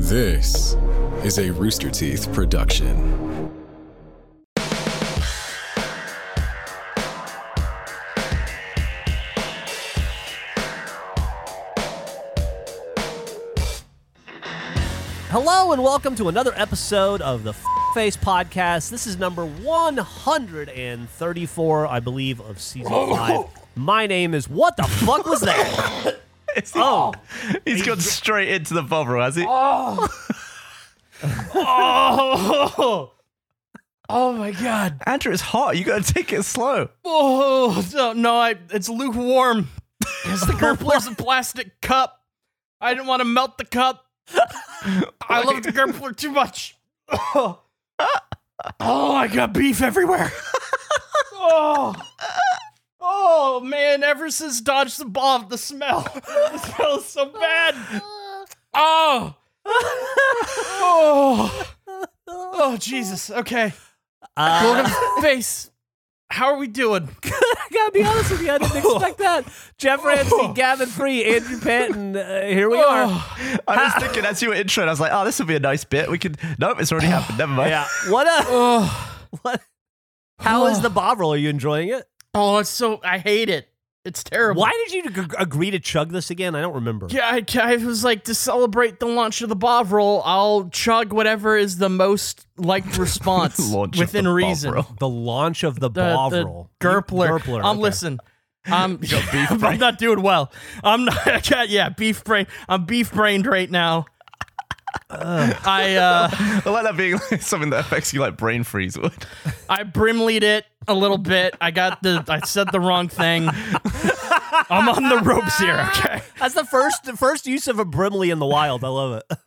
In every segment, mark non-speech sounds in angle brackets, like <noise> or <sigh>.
This is a Rooster Teeth production. Hello and welcome to another episode of the F- Face Podcast. This is number 134, I believe, of season five. Oh. My name is. What the fuck was that? <laughs> Oh, He's gone straight into the bubble, has he? Oh, <laughs> oh oh my God. Andrew, it's hot. You gotta take it slow. Oh, no, no I, it's lukewarm. It's the Gurpler's a plastic cup. I didn't want to melt the cup. I <laughs> love the Gurpler too much. Oh I got beef everywhere. <laughs> Oh. Oh man, ever since Dodge the Bomb, the smell. <laughs> The smell is so bad. Oh. Oh. Oh Jesus. Okay. uh, Morgan face. How are we doing? <laughs> I gotta be honest with you, I didn't expect that. Geoff Ramsey, Gavin Free, Andrew Patton. Uh, here we are. Oh, I was thinking as you were introing, I was like, oh, this will be a nice bit. We could. Nope, it's already happened. Never mind. Yeah. What a. oh, What? How is the Bovril? Are you enjoying it? Oh, it's so I hate it. It's terrible. Why did you ag- agree to chug this again? I don't remember. Yeah, I, I was like to celebrate the launch of the Bovril. I'll chug whatever is the most liked <laughs> response within the reason. roll. The launch of the, The, Bob the roll. Gurpler. Gurpler. Um, okay. listen. <laughs> <laughs> I'm, got beef I'm not doing well. I'm not. Yeah, beef brain. I'm beef brained right now. I uh, <laughs> I like that being like something that affects you like brain freeze would. <laughs> I brimleyed it a little bit. I got the. I said the wrong thing. I'm on the ropes here. Okay. That's the first the first use of a Brimley in the wild. I love it.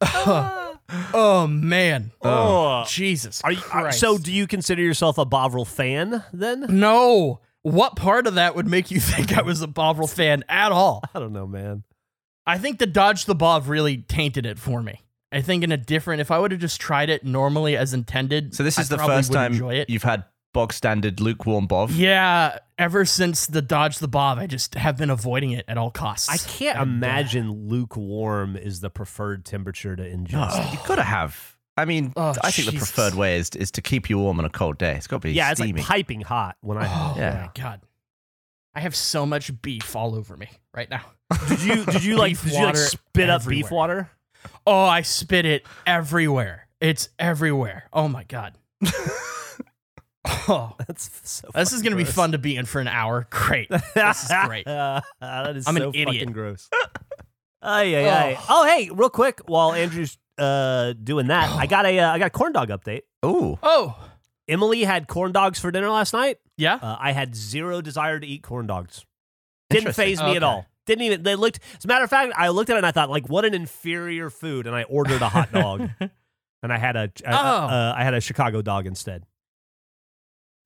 <laughs> Oh man. Oh, Jesus. are you are- Christ. so? Do you consider yourself a Bovril fan then? No. What part of that would make you think I was a Bovril fan at all? I don't know, man. I think the Dodge the Bob really tainted it for me. I think in a different, if I would have just tried it normally as intended. So this I is the first would time enjoy it. you've had bog standard lukewarm Bob. Yeah, ever since the Dodge the Bob, I just have been avoiding it at all costs. I can't And, uh, imagine lukewarm is the preferred temperature to ingest. Oh, you gotta have. I mean, Oh, I think the preferred way is is to keep you warm on a cold day. It's got to be yeah, it's like piping hot when I. Oh Yeah. my god, I have so much beef all over me right now. Did you did you like did you like water spit up beef water? Oh, I spit it everywhere. It's everywhere. Oh my god. <laughs> oh, That's so. this is gonna be fun to be in for an hour. Great. This is great. Uh, <laughs> that is I'm an idiot. fucking gross. <laughs> Ay, ay, ay. Oh, hey, real quick, while Andrew's uh, doing that, <gasps> I got a uh, I got a corn dog update. Ooh, Oh, Emily had corn dogs for dinner last night. yeah. Uh, I had zero desire to eat corn dogs. Didn't Interesting. phase me at all. Didn't even. They looked. As a matter of fact, I looked at it and I thought, like, what an inferior food. And I ordered a hot dog, <laughs> and I had a, a- Oh. uh, I had a Chicago dog instead.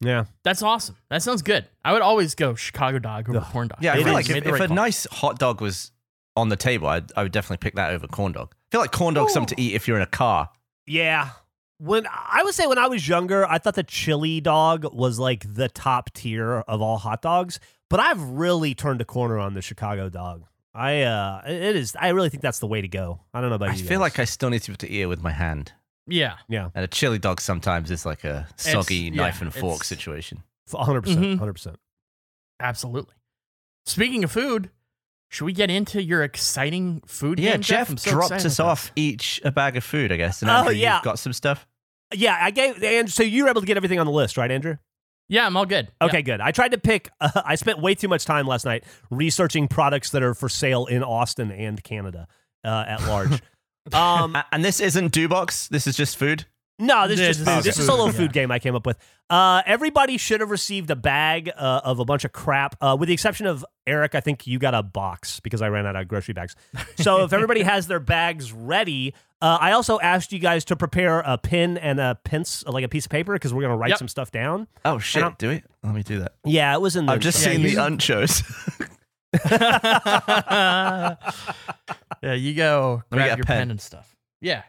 Yeah, That's awesome. That sounds good. I would always go Chicago dog over Ugh. corn dog. yeah. I It feel is. like if, if right a call. nice hot dog was on the table, I'd, I would definitely pick that over corn dog. I feel like corn dog's something to eat if you're in a car. yeah. When I would say when I was younger, I thought the chili dog was like the top tier of all hot dogs. But I've really turned a corner on the Chicago dog. I uh, it is. I really think that's the way to go. I don't know about I you. I feel guys. like I still need to be able to eat it with my hand. Yeah. yeah, And a chili dog sometimes is like a soggy yeah, knife and fork it's- situation. hundred percent, Mhm. hundred percent. Absolutely. Speaking of food, should we get into your exciting food? Yeah, game, Geoff I'm so dropped us about off each a bag of food, I guess. And Oh, yeah. you've got some stuff. Yeah, I gave Andrew. So you were able to get everything on the list, right, Andrew? This. Yeah, I'm all good. Okay, good. I tried to pick. Uh, <laughs> I spent way too much time last night researching products that are for sale in Austin and Canada uh, at large. <laughs> um, and this isn't Dubox. This is just food. no, this is just this food. is This is a little food, food yeah. game I came up with. Uh, everybody should have received a bag uh, of a bunch of crap, uh, with the exception of Eric. I think you got a box because I ran out of grocery bags. So if everybody <laughs> has their bags ready, uh, I also asked you guys to prepare a pen and a pence, like a piece of paper, because we're gonna write Yep. some stuff down. Oh shit! I'm- Do it. Let me do that. Yeah, it was in. The I've just seen you- the unchos. <laughs> yeah, you go Let grab get your pen. pen. and stuff. Yeah,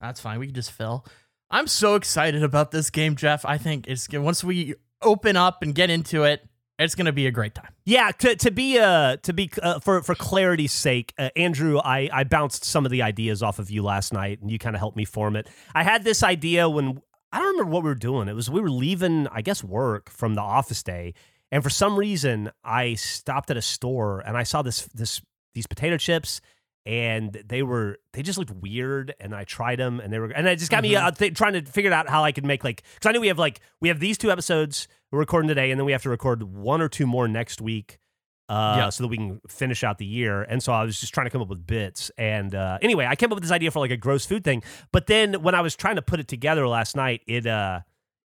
that's fine. We can just fill. I'm so excited about this game, Geoff. I think it's good. Once we open up and get into it, It's gonna be a great time. Yeah, to, to be uh to be uh, for for clarity's sake, uh, Andrew, I I bounced some of the ideas off of you last night, and you kind of helped me form it. I had this idea when I don't remember what we were doing. It was we were leaving, I guess, work from the office day, and for some reason, I stopped at a store and I saw this this these potato chips. And they were they just looked weird, and I tried them, and they were and it just got me uh, th- trying to figure out how I could make like because I knew we have like we have these two episodes we're recording today, and then we have to record one or two more next week, uh, Yeah. so that we can finish out the year. And so I was just trying to come up with bits. And uh, anyway, I came up with this idea for like a gross food thing. But then when I was trying to put it together last night, it uh,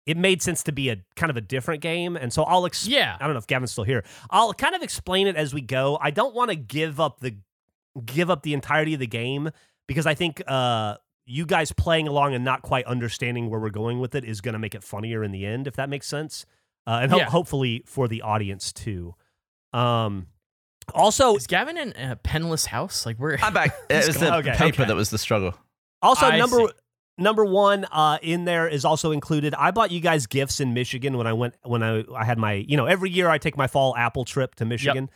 it made sense to be a kind of a different game. And so I'll ex- Yeah. I don't know if Gavin's still here. I'll kind of explain it as we go. I don't want to give up the give up the entirety of the game because I think uh, you guys playing along and not quite understanding where we're going with it is going to make it funnier in the end, if that makes sense. Uh, and ho- Yeah. hopefully for the audience too. Um, also, Is Gavin in a penniless house? Like we're I'm back. <laughs> It was the Okay. paper Okay. that was the struggle. also I number see. number one uh, in there is also included. I bought you guys gifts in Michigan when I went when I I had my you know every year I take my fall apple trip to Michigan,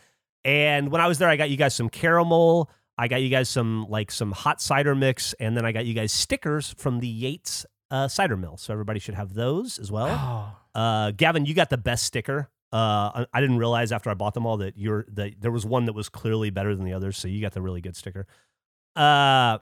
and when I was there I got you guys some caramel. I got you guys some like some hot cider mix, and then I got you guys stickers from the Yates uh, cider mill. So everybody should have those as well. Oh. Uh, Gavin, you got the best sticker. Uh, I, I didn't realize after I bought them all that you're that there was one that was clearly better than the others, so you got the really good sticker. Uh,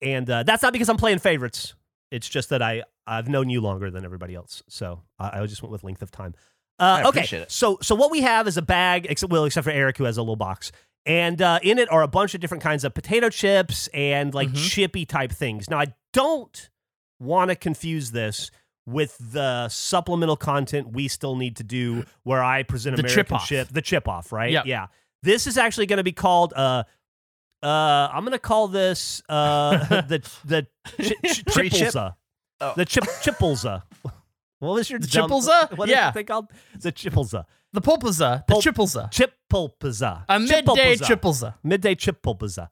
and uh, that's not because I'm playing favorites. It's just that I I've known you longer than everybody else, so I, I just went with length of time. Uh, okay, so so what we have is a bag, except well, except for Eric who has a little box, and uh, in it are a bunch of different kinds of potato chips and like Mhm. chippy type things. Now I don't want to confuse this with the supplemental content we still need to do where I present The American chip off. chip, the chip off, right? Yep. Yeah. This is actually going to be called uh uh I'm going to call this uh <laughs> the the chi- chi- <laughs> Pre-chip? Oh. The chip chippleza. What was your The dumb- chippleza? What is Yeah. the thing called? The chippleza. The pulpaza, the Pulp- chippleza, Chipplepaza. a midday Chipplepaza. chippleza. Midday chipplepaza.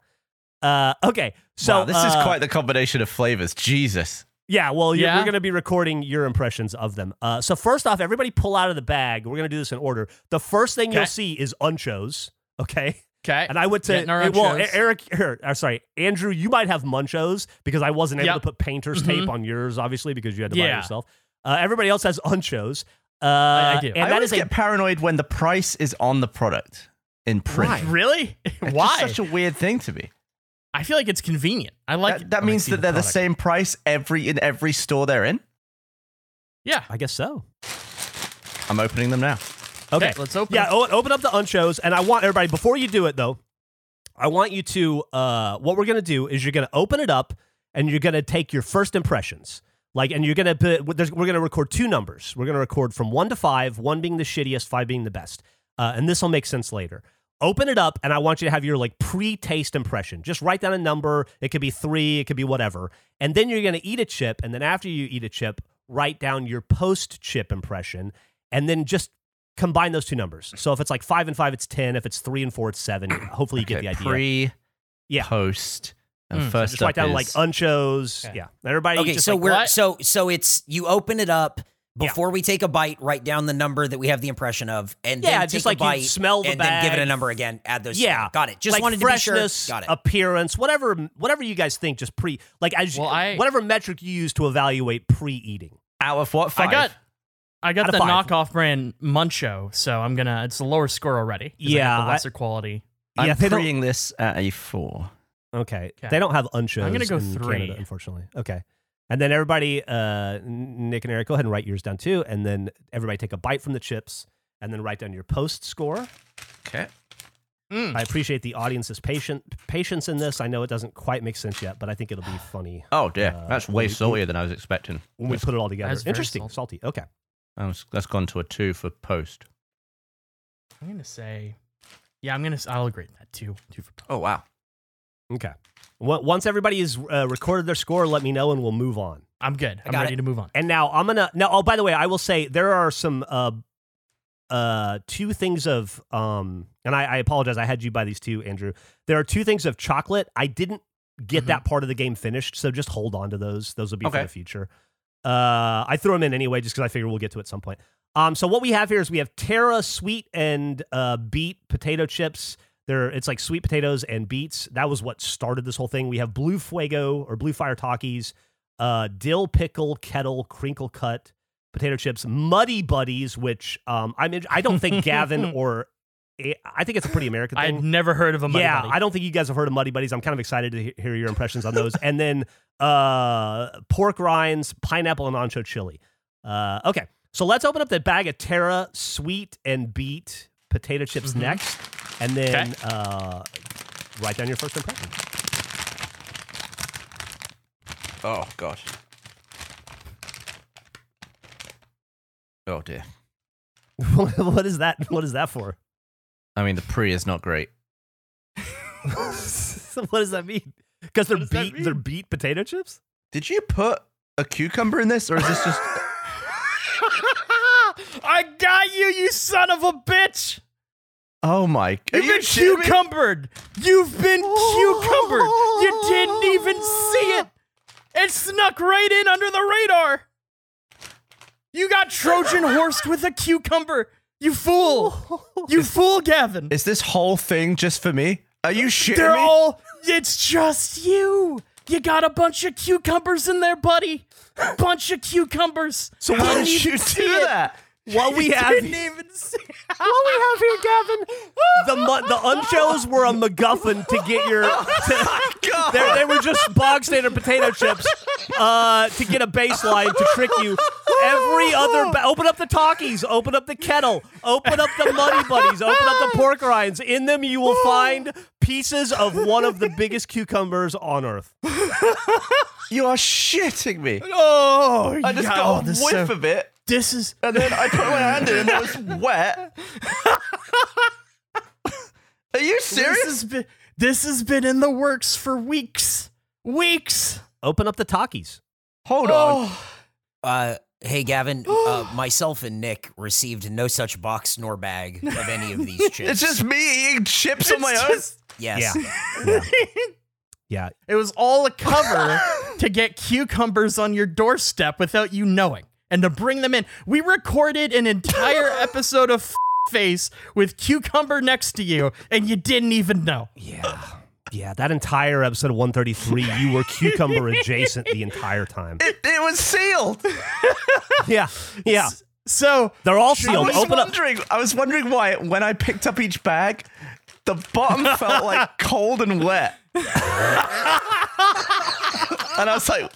Uh okay. So wow, this is uh, quite the combination of flavors. Jesus. Yeah, well, you're, Yeah? we're going to be recording your impressions of them. Uh, so first off, everybody pull out of the bag. We're going to do this in order. The first thing you'll see is unchos. <laughs> Okay, Okay. and I went to Getting our eh, well. Eric. er, uh, sorry, Andrew. You might have munchos because I wasn't able Yep. to put painter's Mhm. tape on yours, obviously, because you had to buy it yourself. Uh, everybody else has unchos. Uh, I do. And I that always is a get paranoid when the price is on the product in print. <laughs> Why? really? It's Why? just such a weird thing to me. I feel like it's convenient. I like that that when means see that they're the product. same price every in every store they're in. Yeah. I guess so. I'm opening them now. Okay, let's open. Yeah, o- open up the unchos, and I want everybody before you do it though. I want you to. Uh, what we're gonna do is you're gonna open it up, and you're gonna take your first impressions. Like, and you're gonna put. There's, we're gonna record two numbers. We're gonna record from one to five, one being the shittiest, five being the best. Uh, and this will make sense later. Open it up, and I want you to have your like pre-taste impression. Just write down a number. It could be three. It could be whatever. And then you're gonna eat a chip, and then after you eat a chip, write down your post-chip impression, and then just combine those two numbers. So if it's like five and five, it's ten. If it's three and four, it's seven. <clears throat> Hopefully you get the idea. Pre, Yeah. post, and Mm, so first just write up down is, like unchos. Okay. Yeah, everybody. Okay, just so like, we're what? so so it's you open it up Yeah. before we take a bite, write down the number that we have the impression of, and Yeah, then just like a you bite smell the and then give it a number again. Add those. Yeah. got it. Just like wanted freshness, to be sure. Got it. appearance, whatever, whatever you guys think. Just pre, like as Well, you, I- whatever metric you use to evaluate pre-eating. out of what five? I got. I got Out the five. knockoff brand Muncho, so I'm gonna. It's a lower score already. 'cause I got Yeah, the I- lesser quality. I'm yeah, they don't- this at a four. Okay, Okay. they don't have unchos. I'm gonna go in three. Canada, unfortunately. Okay, and then everybody, uh, Nick and Eric, go ahead and write yours down too, and then everybody take a bite from the chips, and then write down your post score. Okay. Mm. I appreciate the audience's patient patience in this. I know it doesn't quite make sense yet, but I think it'll be <sighs> funny Oh dear, Uh, that's when way we- saltier than I was expecting. when we put it all together. Interesting, salty. Okay. That was- that's gone to a two for post. I'm gonna say. Yeah, I'm gonna. I'll agree with that two. Two for. post. Oh wow. Okay. Once everybody has uh, recorded their score, let me know and we'll move on. I'm good. I'm ready it. to move on. And now I'm gonna now. Oh, by the way, I will say there are some uh, uh, two things of um, and I, I apologize. I had you by these two, Andrew. There are two things of chocolate. I didn't get Mhm. that part of the game finished, so just hold on to those. Those will be for the future. Uh, I threw them in anyway, just because I figure we'll get to it at some point. Um, so what we have here is we have Terra sweet and uh, beet potato chips. It's like sweet potatoes and beets. That was what started this whole thing. We have Blue Fuego or Blue Fire Takis, uh, dill pickle kettle crinkle cut potato chips, Muddy Buddies, which um, I'm in, I don't think Gavin <laughs> or I think it's a pretty American thing. I'd never heard of a Muddy yeah, Buddy. I don't think you guys have heard of Muddy Buddies. I'm kind of excited to hear your impressions on those. and then uh, pork rinds, pineapple, and ancho chili. Uh, okay, so let's open up the bag of Terra sweet and beet potato chips next, and then Okay. uh, write down your first impression. Oh gosh. Oh dear. <laughs> what is that? What is that for? I mean, the pre is not great. <laughs> what does that mean? Because they're does that they're beet potato chips. Did you put a cucumber in this, or is this just? <laughs> I got you, you son of a bitch! Oh my! You've you been cucumbered! You've been cucumbered! You didn't even see it! It snuck right in under the radar! You got Trojan horsed with a cucumber! You fool! You fool, Gavin! Is this whole thing just for me? Are you shitting They're me? all. It's just you. You got a bunch of cucumbers in there, buddy. Bunch of cucumbers. So How why did you do it? that? What we <laughs> have Didn't even see. <laughs> what we have here, Gavin. The mu- the unchos were a MacGuffin to get your. <laughs> To, they they were just bog standard potato chips uh, to get a baseline to trick you. Every other ba- open up the Takis, open up the kettle, open up the muddy buddies, open up the pork rinds. In them, you will find pieces of one of the biggest cucumbers on earth. You are shitting me. Oh, I just yeah, got oh, a this, whiff so- of it, this is. and then I put my hand in, and it was <laughs> wet. Are you This serious? has been. This has been in the works for weeks. Weeks. Open up the Takis. Hold on. Oh, Uh, hey, Gavin, uh, <gasps> myself and Nick received no such box nor bag of any of these <laughs> chips. It's just me eating chips on my it's own. just- yes. <laughs> Yeah. Yeah. It was all a cover to get cucumbers on your doorstep without you knowing and to bring them in. We recorded an entire <laughs> episode of Face with cucumber next to you and you didn't even know. Yeah. Yeah, that entire episode of 133, you were cucumber adjacent the entire time. It, it was sealed. <laughs> Yeah, yeah. So, They're all sealed. I sealed. was Open up. wondering. I was wondering why when I picked up each bag, the bottom <laughs> felt like cold and wet, and I was like.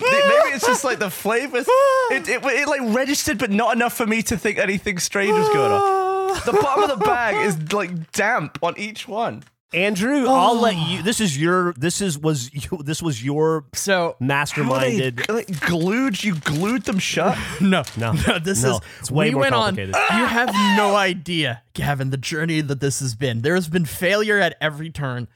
Maybe it's just like the <laughs> flavors. It, it, it like registered, but not enough for me to think anything strange was going on. The bottom of the bag is like damp on each one. Andrew, I'll let you. <sighs> This is your. This is was you. <laughs> This was your so How they, masterminded. like glued. You glued them shut. <laughs> no, No. no, this No, is it's way we more went complicated. on. You have no idea, Gavin, the journey that this has been. There has been failure at every turn.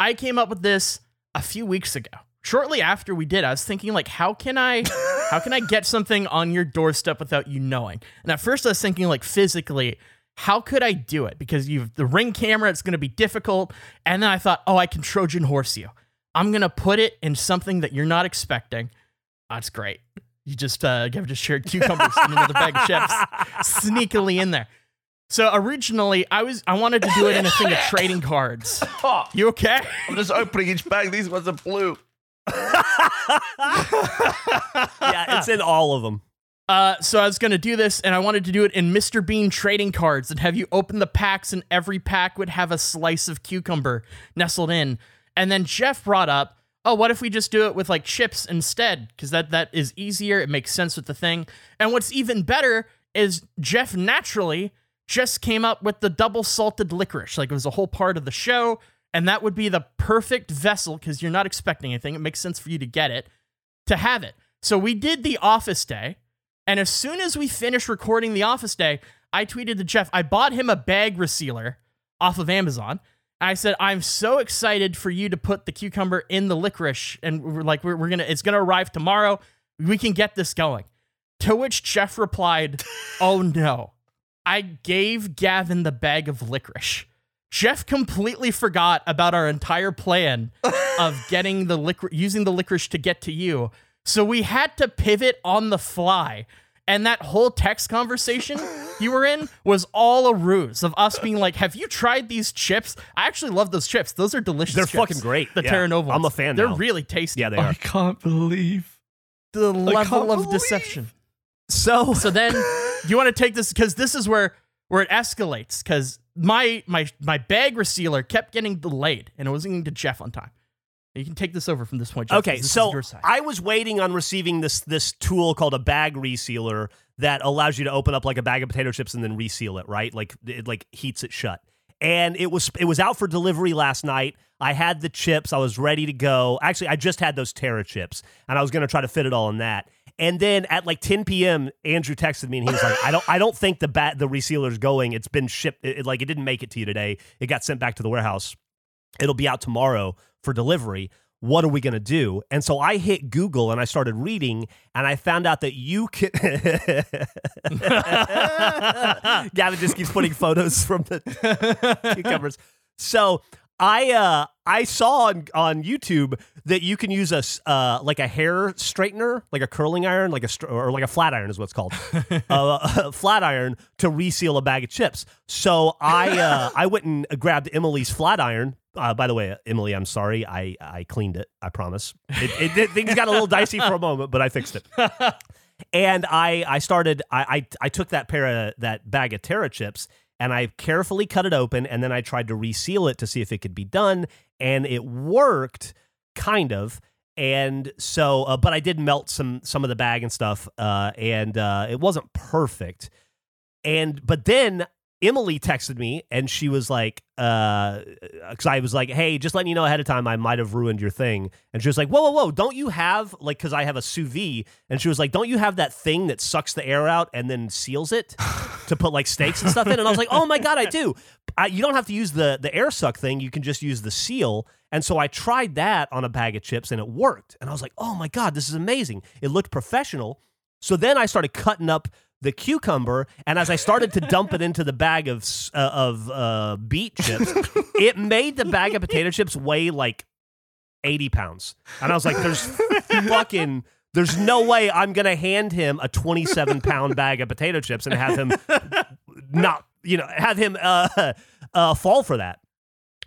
I came up with this a few weeks ago. Shortly after we did, I was thinking like, how can I, how can I get something on your doorstep without you knowing? And at first, I was thinking like physically. How could I do it? Because you've the ring camera, it's going to be difficult. And then I thought, oh, I can Trojan horse you. I'm going to put it in something that you're not expecting. That's great. You just uh, just shared cucumbers in another bag of chips, sneakily in there. So originally, I was I wanted to do it in a thing of trading cards. <laughs> You okay? I'm just opening each bag. These ones are blue. <laughs> yeah, it's in all of them. Uh, so I was gonna do this, and I wanted to do it in Mr. Bean trading cards, and have you open the packs, and every pack would have a slice of cucumber nestled in. And then Geoff brought up, oh, what if we just do it with like chips instead? Because that that is easier. It makes sense with the thing. And what's even better is Geoff naturally just came up with the double salted licorice. Like it was a whole part of the show, and that would be the perfect vessel because you're not expecting anything. It makes sense for you to get it to have it. So we did the office day. And as soon as we finished recording the office day, I tweeted to Geoff, I bought him a bag resealer off of Amazon. I said, I'm so excited for you to put the cucumber in the licorice. And we're like, we're, we're gonna, it's gonna arrive tomorrow. We can get this going. To which Geoff replied, <laughs> Oh no. I gave Gavin the bag of licorice. Geoff completely forgot about our entire plan of <laughs> getting the licorice, using the licorice to get to you. So we had to pivot on the fly. And that whole text conversation you were in was all a ruse of us being like, "Have you tried these chips? I actually love those chips. Those are delicious. They're chips. fucking great. The Yeah. Terra Nova. I'm a ones. fan They're now. really tasty. Yeah, they are. I can't believe. the can't level of believe- deception. So So then <laughs> you want to take this because this is where where it escalates because my my my bag resealer kept getting delayed and it wasn't getting to Geoff on time. You can take this over from this point. Jeff, Okay, so. I was waiting on receiving this this tool called a bag resealer that allows you to open up like a bag of potato chips and then reseal it, right? Like it like heats it shut. And it was it was out for delivery last night. I had the chips. I was ready to go. Actually, I just had those Terra chips, and I was going to try to fit it all in that. And then at like 10 p.m., Andrew texted me and he was like, "I don't, I don't think the bat the resealer's going. It's been shipped. It, it- like it didn't make it to you today. It got sent back to the warehouse. It'll be out tomorrow for delivery. What are we going to do? And so I hit Google and I started reading and I found out that you can. <laughs> <laughs> Gavin just keeps putting photos from the <laughs> cucumbers. So I uh I saw on, on YouTube that you can use a uh like a hair straightener, like a curling iron, like a str- or like a flat iron is what it's called, <laughs> uh, a <laughs> flat iron to reseal a bag of chips. So I uh I went and grabbed Emily's flat iron. Uh, by the way, Emily, I'm sorry. I I cleaned it. I promise. It, it, things got a little dicey for a moment, but I fixed it. <laughs> And I I started I I, I took that pair of that bag of Terra chips and I carefully cut it open and then I tried to reseal it to see if it could be done and it worked kind of. And so uh, but I did melt some some of the bag and stuff uh, and uh, it wasn't perfect. And but then Emily texted me and she was like, uh, because I was like, hey, just letting you know ahead of time, I might have ruined your thing. And she was like, whoa, whoa, whoa, don't you have like, because I have a sous vide, and she was like, don't you have that thing that sucks the air out and then seals it to put like steaks and stuff in? And I was like, oh my god, I do. I, you don't have to use the the air suck thing. You can just use the seal. And so I tried that on a bag of chips and it worked. And I was like, oh my god, this is amazing. It looked professional. So then I started cutting up the cucumber, and as I started to dump it into the bag of uh, of uh, beet chips, <laughs> it made the bag of potato chips weigh like eighty pounds, and I was like, "There's fucking." There's no way I'm gonna hand him a 27 pound bag of potato chips and have him not, you know, have him uh, uh, fall for that.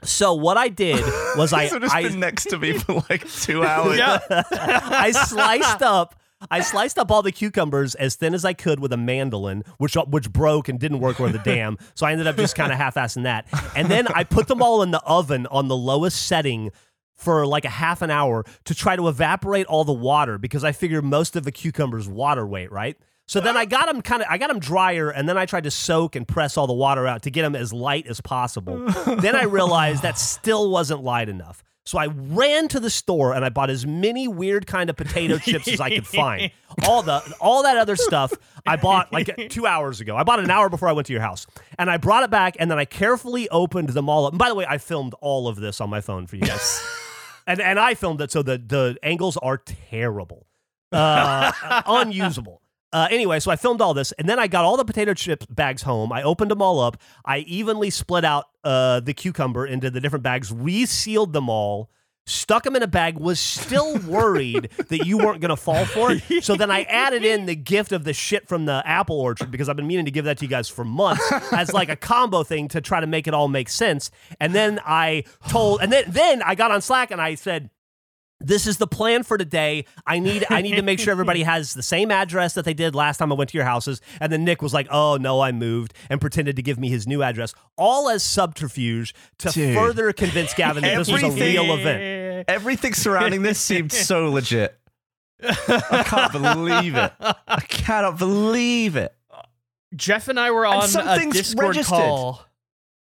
So what I did was <laughs> I, He's just I been next to me for like two hours. yeah. <laughs> I sliced up I sliced up all the cucumbers as thin as I could with a mandolin, which uh, which broke and didn't work worth a damn. So I ended up just kind of half-assing that. And then I put them all in the oven on the lowest setting for like a half an hour to try to evaporate all the water because I figured most of the cucumbers water weight, right? So then I got them kind of I got them drier and then I tried to soak and press all the water out to get them as light as possible. then I realized that still wasn't light enough. So I ran to the store and I bought as many weird kind of potato chips as I could find. <laughs> All the all that other stuff I bought like <laughs> 2 hours ago. I bought an hour before I went to your house. And I brought it back and then I carefully opened them all up. And by the way, I filmed all of this on my phone for you guys. <laughs> and and I filmed it so the the angles are terrible. Uh, unusable. Uh, anyway, so I filmed all this, and then I got all the potato chip bags home. I opened them all up. I evenly split out uh, the cucumber into the different bags, resealed them all, stuck them in a bag. Was still <laughs> worried that you weren't going to fall for it. So then I added in the gift of the shit from the apple orchard because I've been meaning to give that to you guys for months as like a combo thing to try to make it all make sense. And then I told, and then then I got on Slack and I said this is the plan for today. I need I need to make sure everybody <laughs> has the same address that they did last time I went to your houses. And then Nick was like, "Oh no, I moved," and pretended to give me his new address, all as subterfuge to Dude. further convince Gavin that this was a Everything- real event. Everything surrounding this seemed so <laughs> legit. I can't believe it. I cannot believe it. Geoff and I were And on a something's Discord registered. call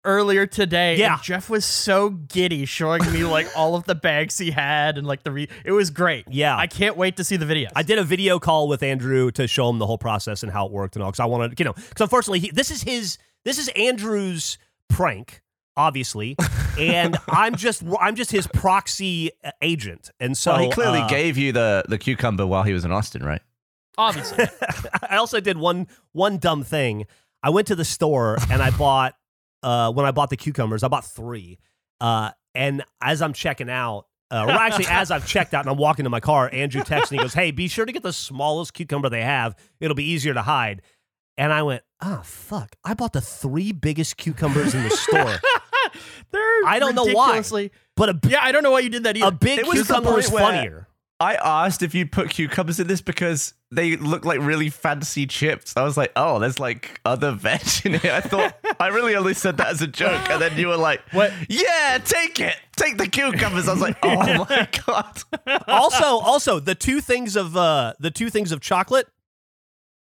earlier today. Yeah. and Geoff was so giddy showing me like <laughs> all of the bags he had and like the re- it was great. Yeah. I can't wait to see the video. I did a video call with Andrew to show him the whole process and how it worked and all. Because I wanted, you know, because unfortunately, he, this is his, this is Andrew's prank, obviously, <laughs> and I'm just, I'm just his proxy uh, agent, and so Well, he clearly uh, gave you the, the cucumber while he was in Austin, right? Obviously. <laughs> I also did one one dumb thing. I went to the store and I bought uh when I bought the cucumbers, I bought three. Uh and as I'm checking out, uh, or actually, as I've checked out and I'm walking to my car, Andrew texts and he goes, "Hey, be sure to get the smallest cucumber they have. It'll be easier to hide." And I went, "Ah, fuck! I bought the three biggest cucumbers in the store, <laughs> They're I don't know why. but a, Yeah, I don't know why you did that either. a big It was cucumber is funnier." I asked if you'd put cucumbers in this because they look like really fancy chips. I was like, oh, there's like other <laughs> veg in here. I thought I really only said that as a joke, and then you were like, What? Yeah, take it, take the cucumbers. I was like, oh <laughs> my god. also, also the two things of uh, the two things of chocolate.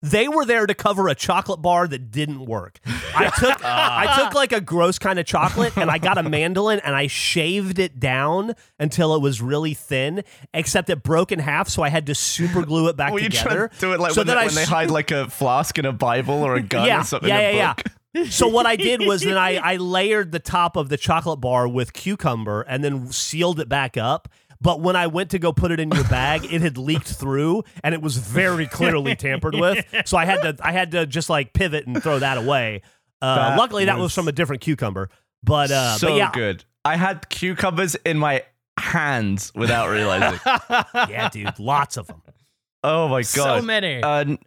They were there to cover a chocolate bar that didn't work. I took <laughs> ah. I took like a gross kind of chocolate and I got a <laughs> mandolin and I shaved it down until it was really thin, except it broke in half, so I had to super glue it back Were you together. trying to do it like so when, then they, I when they hide like a flask in a Bible or a <laughs> gun yeah, or something yeah, in a yeah, book? yeah. So what I did was then I, I layered the top of the chocolate bar with cucumber and then sealed it back up. But when I went to go put it in your bag, it had leaked through and it was very clearly tampered with. <laughs> So I had to I had to just like pivot and throw that away. Uh, That luckily, that was was from a different cucumber. But uh, so but yeah, good. I had cucumbers in my hands without realizing. <laughs> yeah, dude, lots of them. oh my god, so many. Uh, n-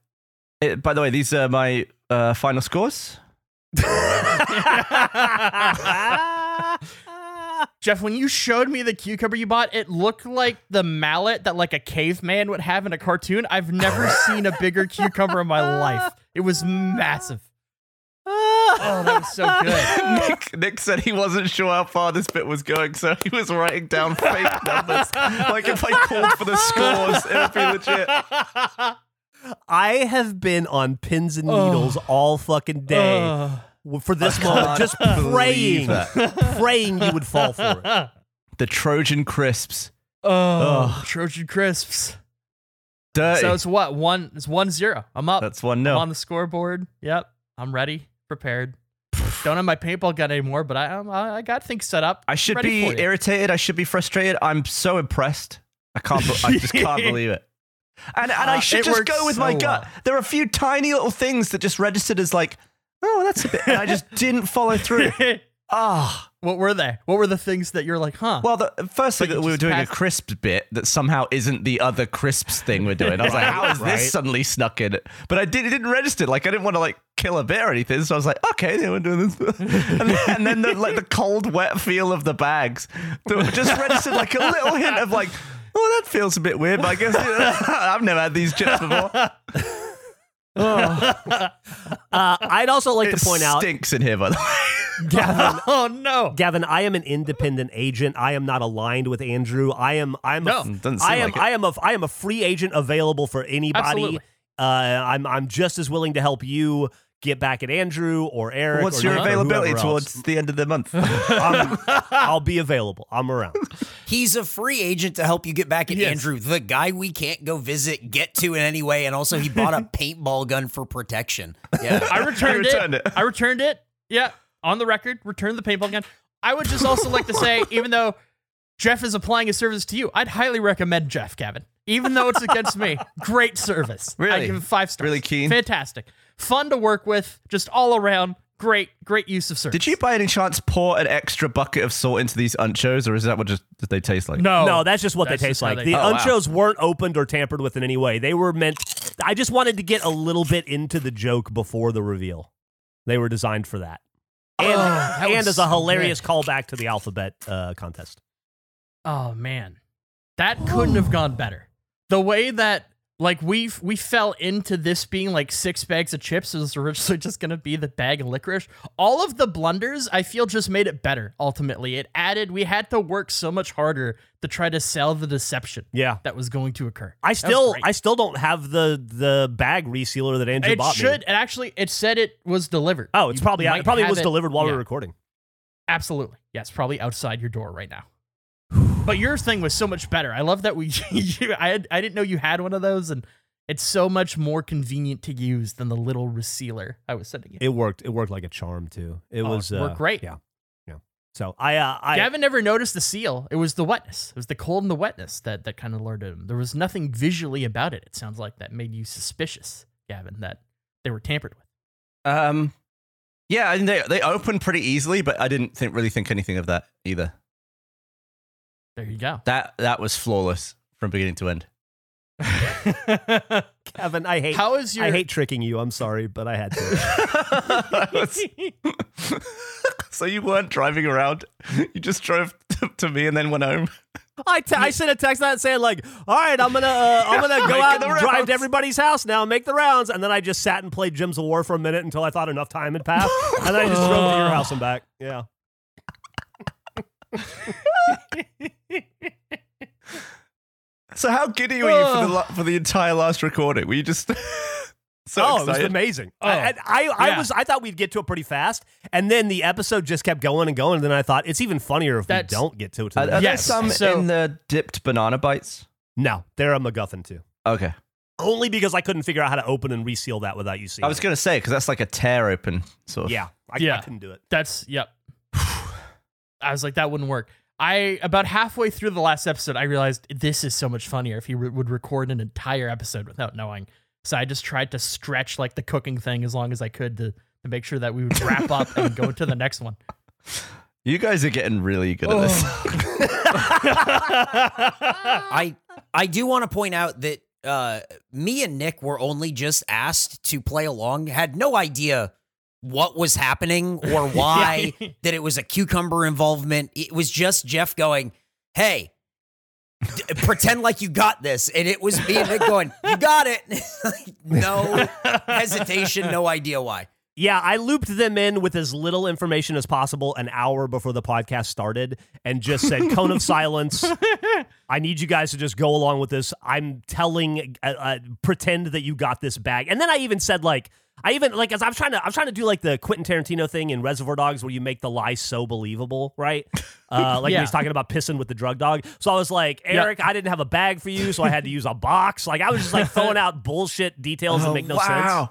eh, by the way, these are my uh, final scores. <laughs> Geoff, when you showed me the cucumber you bought, it looked like the mallet that like a caveman would have in a cartoon. I've never <laughs> seen a bigger cucumber in my life. It was massive. Oh, that was so good. <laughs> Nick, Nick said he wasn't sure how far this bit was going, so he was writing down fake numbers. like if I called for the scores, it would be legit. I have been on pins and needles all fucking day. Ugh. For this moment, just praying, <laughs> praying you would fall for it. The Trojan crisps. Oh, Trojan crisps. Dirty. So it's what one? It's one zero. I'm up. That's one no. I'm nil. on the scoreboard. Yep, I'm ready, prepared. <sighs> Don't have my paintball gun anymore, but I um, I I got things set up. I should be irritated. I should be frustrated. I'm so impressed. I can't. I just can't <laughs> believe it. And and I Uh, should just go with my gut. well. There are a few tiny little things that just registered as like, oh, that's a bit. And I just <laughs> didn't follow through. <laughs> Ah. what were they? What were the things that you're like, huh? Well, the, But you that we were just doing passed- a crisps bit that somehow isn't the other crisps thing we're doing. I was like, <laughs> how is Right. this suddenly snuck in? But I did, it didn't register. Like, I didn't want to like kill a bit or anything. So I was like, okay, they were doing this. and then, and then the, like the cold, wet feel of the bags that just registered like a little hint of like, oh, that feels a bit weird. But I guess I've never had these chips before. Uh, I'd also like it to point out, stinks in here, by the way. <laughs> Gavin, <laughs> oh no. Gavin, I am an independent agent. I am not aligned with Andrew. I am. I'm. No. A, Doesn't seem I am. like it. I am a. I am a free agent available for anybody. Absolutely. Uh, I'm. I'm just as willing to help you get back at Andrew or Eric. What's or your Nick availability whoever towards the end of the month? <laughs> Um, I'm, I'll be available. I'm around. <laughs> He's a free agent to help you get back at Yes. Andrew, the guy we can't go visit, get to in any way, and also he bought a <laughs> paintball gun for protection. Yeah. I returned, returned it. it. I returned it. Yeah, on the record, returned the paintball gun. I would just also like to say, even though Geoff is applying his service to you, I'd highly recommend Geoff, Kevin. Even though it's against me, great service. I Really? give him five stars. Really keen? Fantastic. Fun to work with. Just all around. Great, great use of service. Did you by any chance pour an extra bucket of salt into these unchos, or is that what just did they taste like? No. No, that's just what That's they taste like. they- The Oh, wow. unchos weren't opened or tampered with in any way. They were meant. I just wanted to get a little bit into the joke before the reveal. They were designed for that, and Oh, that and was as a hilarious good. callback to the alphabet uh, contest. Oh man, that couldn't have gone better. The way that like we we fell into this being like six bags of chips it was originally <laughs> just gonna be the bag of licorice. All of the blunders I feel just made it better. Ultimately, it added. We had to work so much harder to try to sell the deception Yeah, that was going to occur. I still. I still don't have the the bag resealer that Andrew it bought should. me. It should it actually it said it was delivered. Oh, it's You probably might it probably was it- delivered while we yeah. were recording. Absolutely. Yes, probably outside your door right now. But your thing was so much better. I love that we <laughs> you, I had, I didn't know you had one of those and it's so much more convenient to use than the little resealer I was sending you. It worked. It worked like a charm too. It Oh, was it worked uh, great. Yeah, yeah. So I uh, I Gavin never noticed the seal. It was the wetness. It was the cold and the wetness that that kind of alerted him. There was nothing visually about it. It sounds like that made you suspicious, Gavin, that they were tampered with. Um, yeah, I mean, they they opened pretty easily, but I didn't think really think anything of that either. There you go. That that was flawless from beginning to end. <laughs> Kevin, I hate How is your I hate tricking you. I'm sorry, but I had to. Was- <laughs> <laughs> so you weren't driving around. You just drove to, to me and then went home. I, te- I sent a text out saying like, "All right, I'm gonna uh, I'm gonna go out the and drive to everybody's house now, and make the rounds." And then I just sat and played Gems of War for a minute until I thought enough time had passed, and then I just drove to your house and back. Yeah. So how giddy were you for the for the entire last recording? Were you just <laughs> so oh, it was amazing. Oh, I, I, I, I yeah. was I thought we'd get to it pretty fast, and then the episode just kept going and going. And then I thought it's even funnier if That's- we don't get to it. To Are, are end. there some so- in the dipped banana bites? No, they're a MacGuffin too. Okay, Only because I couldn't figure out how to open and reseal that without you seeing. I was gonna say because that's like a tear open sort of. Yeah, I, I couldn't do it. That's yep. <sighs> I was like, that wouldn't work. I about halfway through the last episode, I realized this is so much funnier if he re- would record an entire episode without knowing. So I just tried to stretch like the cooking thing as long as I could to to make sure that we would wrap up and go to the next one. You guys are getting really good at this. <laughs> I I do want to point out that uh, me and Nick were only just asked to play along, had no idea what was happening or <laughs> why that it was a cucumber involvement. It was just Geoff going, "Hey, d- <laughs> pretend like you got this," and it was me and Nick going, "You got it." <laughs> no hesitation, no idea why. Yeah, I looped them in with as little information as possible an hour before the podcast started and just said, <laughs> Cone of silence. I need you guys to just go along with this. I'm telling, uh, uh, pretend that you got this bag. And then I even said, like, I even like as I'm trying to I'm trying to do like the Quentin Tarantino thing in Reservoir Dogs where you make the lie so believable, right? <laughs> Uh, like Yeah. he's talking about pissing with the drug dog. So I was like, Eric, I didn't have a bag for you, so I had to use a box. Like I was just like throwing <laughs> out bullshit details that make no sense.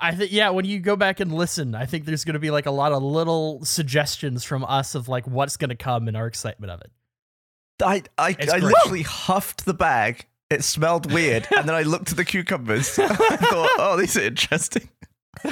I think yeah, when you go back and listen, I think there's going to be like a lot of little suggestions from us of like what's going to come and our excitement of it. I I, I literally huffed the bag. It smelled weird, and then I looked at the cucumbers. <laughs> I thought, oh, these are interesting. <laughs>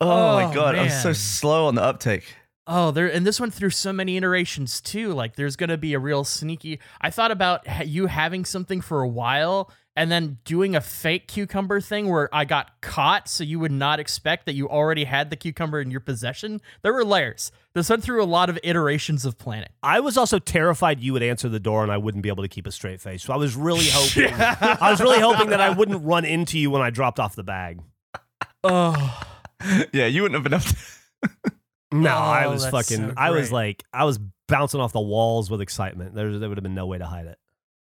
Oh, my Oh, god, I'm so slow on the uptake. Oh, there and this went through so many iterations too. Like there's going to be a real sneaky. I thought about you having something for a while and then doing a fake cucumber thing where I got caught so you would not expect that you already had the cucumber in your possession. There were layers. This went through a lot of iterations of planning. I was also terrified you would answer the door and I wouldn't be able to keep a straight face. So I was really <laughs> hoping I was really hoping that I wouldn't run into you when I dropped off the bag. Oh, <laughs> Yeah, you wouldn't have been able to. <laughs> No, Oh, I was fucking so I was like I was bouncing off the walls with excitement. There there would have been no way to hide it.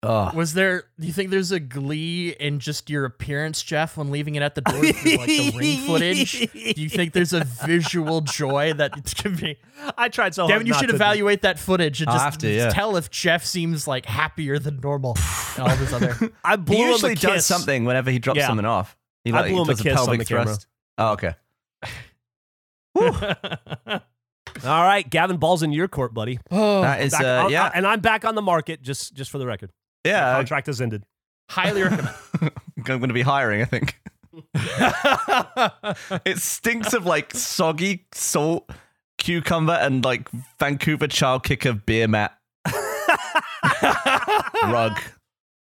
Oh. was there do you think there's a glee in just your appearance, Geoff, when leaving it at the door through like the ring footage? Do you think there's a visual joy that it can be I tried so hard. Devin, you should to- evaluate that footage and just to, yeah. tell if Geoff seems like happier than normal and all this other. <laughs> I blew He him a usually does kiss. something whenever he drops Yeah. something off. He I like blew him a does kiss on pelvic the camera. thrust. Oh, okay. All right, Gavin, balls in your court, buddy. <sighs> oh, That is, Back- uh, I'll- yeah, I'll- and I'm back on the market. Just just for the record, My yeah. contract has ended. highly recommend. <laughs> I'm going to be hiring. I think <laughs> it stinks of like soggy salt, cucumber, and like Vancouver child kicker beer mat <laughs> rug.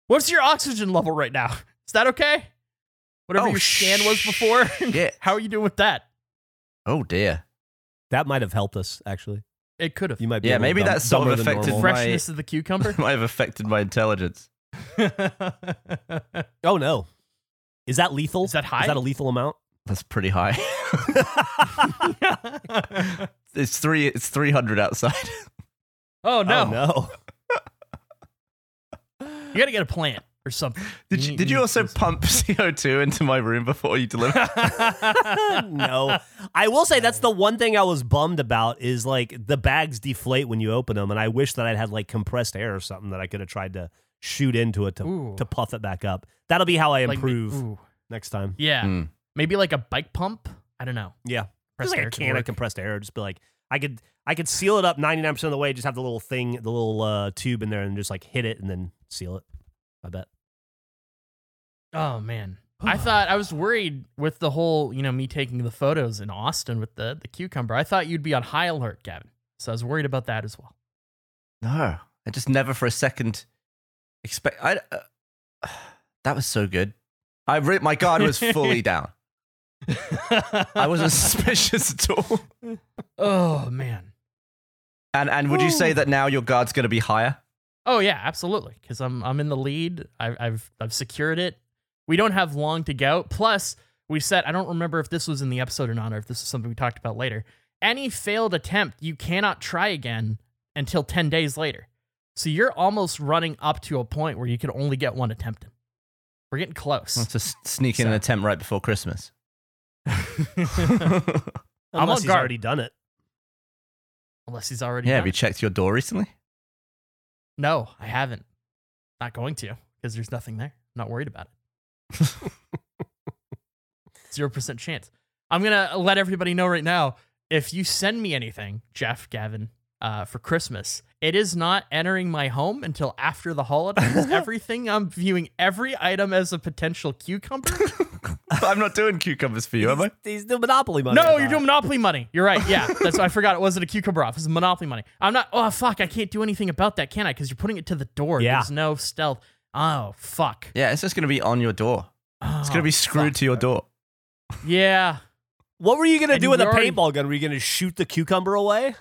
What's your oxygen level right now? Is that okay? Whatever Oh, your scan was before. Yeah. How are you doing with that? Oh dear. That might have helped us actually. It could have. You might be Yeah, maybe dumb- that's sort of dumber than affected normal. my- Freshness of the cucumber. <laughs> Might have affected my intelligence. <laughs> Oh no, is that lethal? Is that high? Is that a lethal amount? That's pretty high. <laughs> it's three. It's three hundred outside. oh no. Oh no. You gotta get a plant or something. Did you, need- did you also pump <laughs> CO two into my room before you delivered? <laughs> no. I will say that's the one thing I was bummed about is like the bags deflate when you open them, and I wish that I'd had like compressed air or something that I could have tried to shoot into it to Ooh. to puff it back up. That'll be how I improve ooh. next time. Yeah. Hmm. Maybe like a bike pump. I don't know. Yeah, Press just like air a can of work. compressed air. Just be like, I could I could seal it up ninety nine percent of the way. Just have the little thing, the little uh, tube in there, and just like hit it and then seal it. I bet. Oh man. I thought I was worried with the whole, you know, me taking the photos in Austin with the the cucumber. I thought you'd be on high alert, Gavin. So I was worried about that as well. No, I just never for a second expect. I uh, <sighs> that was so good. I re- my guard was fully <laughs> down. I wasn't <laughs> suspicious at all. Oh man. And and would you say that now your guard's going to be higher? Oh yeah, absolutely. Because I'm I'm in the lead. I've I've I've secured it. We don't have long to go. Plus, we said I don't remember if this was in the episode or not, or if this is something we talked about later. Any failed attempt, you cannot try again until ten days later. So you're almost running up to a point where you can only get one attempt in. We're getting close. Let's just sneak in an attempt right before Christmas. <laughs> Unless on he's guard. already done it. Unless he's already yeah, done have you it. checked your door recently? No, I haven't. Not going to because there's nothing there. I'm not worried about it. <laughs> Zero percent chance. I'm gonna let everybody know right now. If you send me anything, Geoff, Gavin, uh, for Christmas, it is not entering my home until after the holidays. <laughs> Everything I'm viewing every item as a potential cucumber. <laughs> I'm not doing cucumbers for you, am I? He's the Monopoly money. No, you're thought. doing Monopoly money. You're right. Yeah, that's why I forgot it wasn't a cucumber off. It's Monopoly money. I'm not. Oh fuck! I can't do anything about that, can I? Because you're putting it to the door. Yeah. There's no stealth. Oh fuck! Yeah, it's just going to be on your door. It's going to Oh, be screwed fuck. to your door. Yeah. What were you gonna And do with a we already- paintball gun? Were you gonna shoot the cucumber away?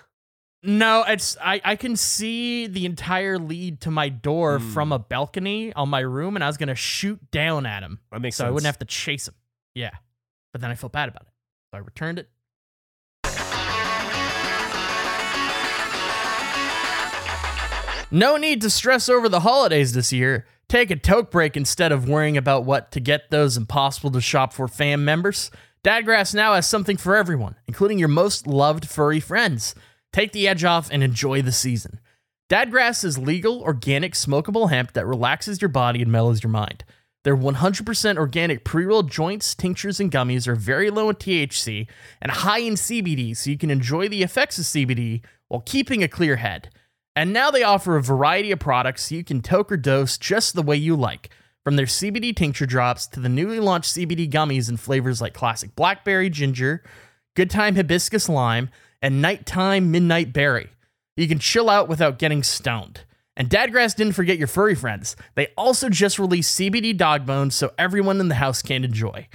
No, it's I, I can see the entire lead to my door Hmm. from a balcony on my room, and I was gonna shoot down at him, That makes so sense. I wouldn't have to chase him. Yeah, but then I felt bad about it, so I returned it. No need to stress over the holidays this year. Take a toke break instead of worrying about what to get those impossible to shop for fam members. Dadgrass now has something for everyone, including your most loved furry friends. Take the edge off and enjoy the season. Dadgrass is legal, organic, smokable hemp that relaxes your body and mellows your mind. Their 100% organic pre rolled joints, tinctures, and gummies are very low in THC and high in CBD, so you can enjoy the effects of CBD while keeping a clear head. And now they offer a variety of products you can toke or dose just the way you like. From their CBD tincture drops to the newly launched CBD gummies in flavors like classic blackberry ginger, good time hibiscus lime, and nighttime midnight berry. You can chill out without getting stoned. And Dadgrass didn't forget your furry friends. They also just released CBD dog bones so everyone in the house can enjoy.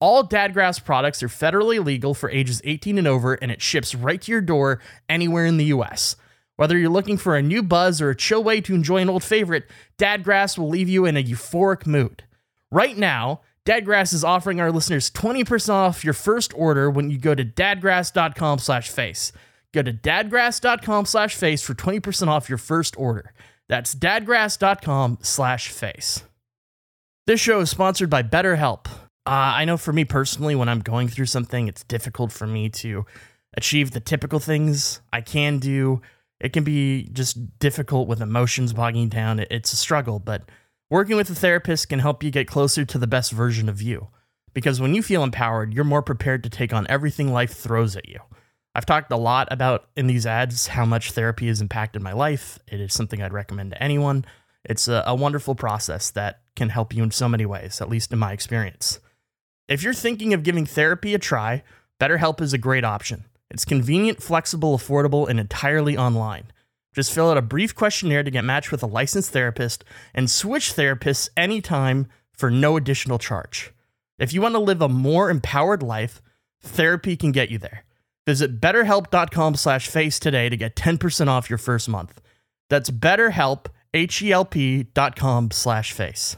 All Dadgrass products are federally legal for ages 18 and over, and it ships right to your door anywhere in the US. Whether you're looking for a new buzz or a chill way to enjoy an old favorite, Dadgrass will leave you in a euphoric mood. Right now, Dadgrass is offering our listeners 20% off your first order when you go to dadgrass.com slash face. Go to dadgrass.com slash face for 20% off your first order. That's dadgrass.com slash face. This show is sponsored by BetterHelp. Uh, I know for me personally, when I'm going through something, it's difficult for me to achieve the typical things I can do. It can be just difficult with emotions bogging down. It's a struggle, but working with a therapist can help you get closer to the best version of you. Because when you feel empowered, you're more prepared to take on everything life throws at you. I've talked a lot about in these ads how much therapy has impacted my life. It is something I'd recommend to anyone. It's a, a wonderful process that can help you in so many ways, at least in my experience. If you're thinking of giving therapy a try, BetterHelp is a great option. It's convenient, flexible, affordable, and entirely online. Just fill out a brief questionnaire to get matched with a licensed therapist and switch therapists anytime for no additional charge. If you want to live a more empowered life, therapy can get you there. Visit betterhelp.com slash face today to get 10% off your first month. That's betterhelp, H-E-L-P dot com slash face.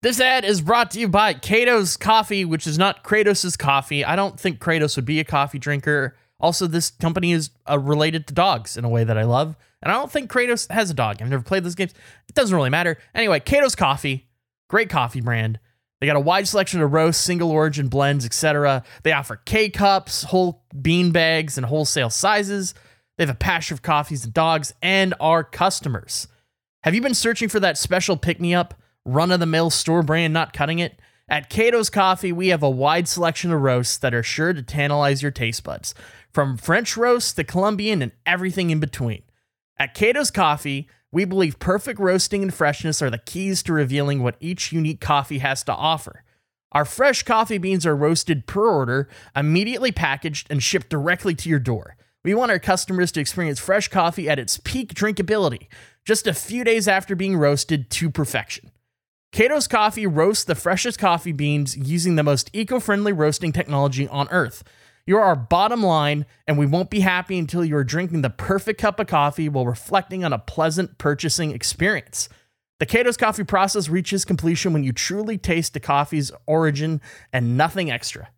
This ad is brought to you by Kato's Koffee, which is not Kratos' coffee. I don't think Kratos would be a coffee drinker. Also, this company is uh, related to dogs in a way that I love. And I don't think Kratos has a dog. I've never played those games. It doesn't really matter. Anyway, Kato's Koffee, great coffee brand. They got a wide selection of roasts, single origin blends, etc. They offer K cups, whole bean bags, and wholesale sizes. They have a passion for coffees and dogs and our customers. Have you been searching for that special pick me up, run of the mill store brand not cutting it? At Kato's Koffee, we have a wide selection of roasts that are sure to tantalize your taste buds, from French roasts to Colombian and everything in between. At Kato's Koffee, we believe perfect roasting and freshness are the keys to revealing what each unique coffee has to offer. Our fresh coffee beans are roasted per order, immediately packaged, and shipped directly to your door. We want our customers to experience fresh coffee at its peak drinkability, just a few days after being roasted to perfection. Kato's Koffee roasts the freshest coffee beans using the most eco friendly roasting technology on earth. You're our bottom line, and we won't be happy until you are drinking the perfect cup of coffee while reflecting on a pleasant purchasing experience. The Kato's Koffee process reaches completion when you truly taste the coffee's origin and nothing extra.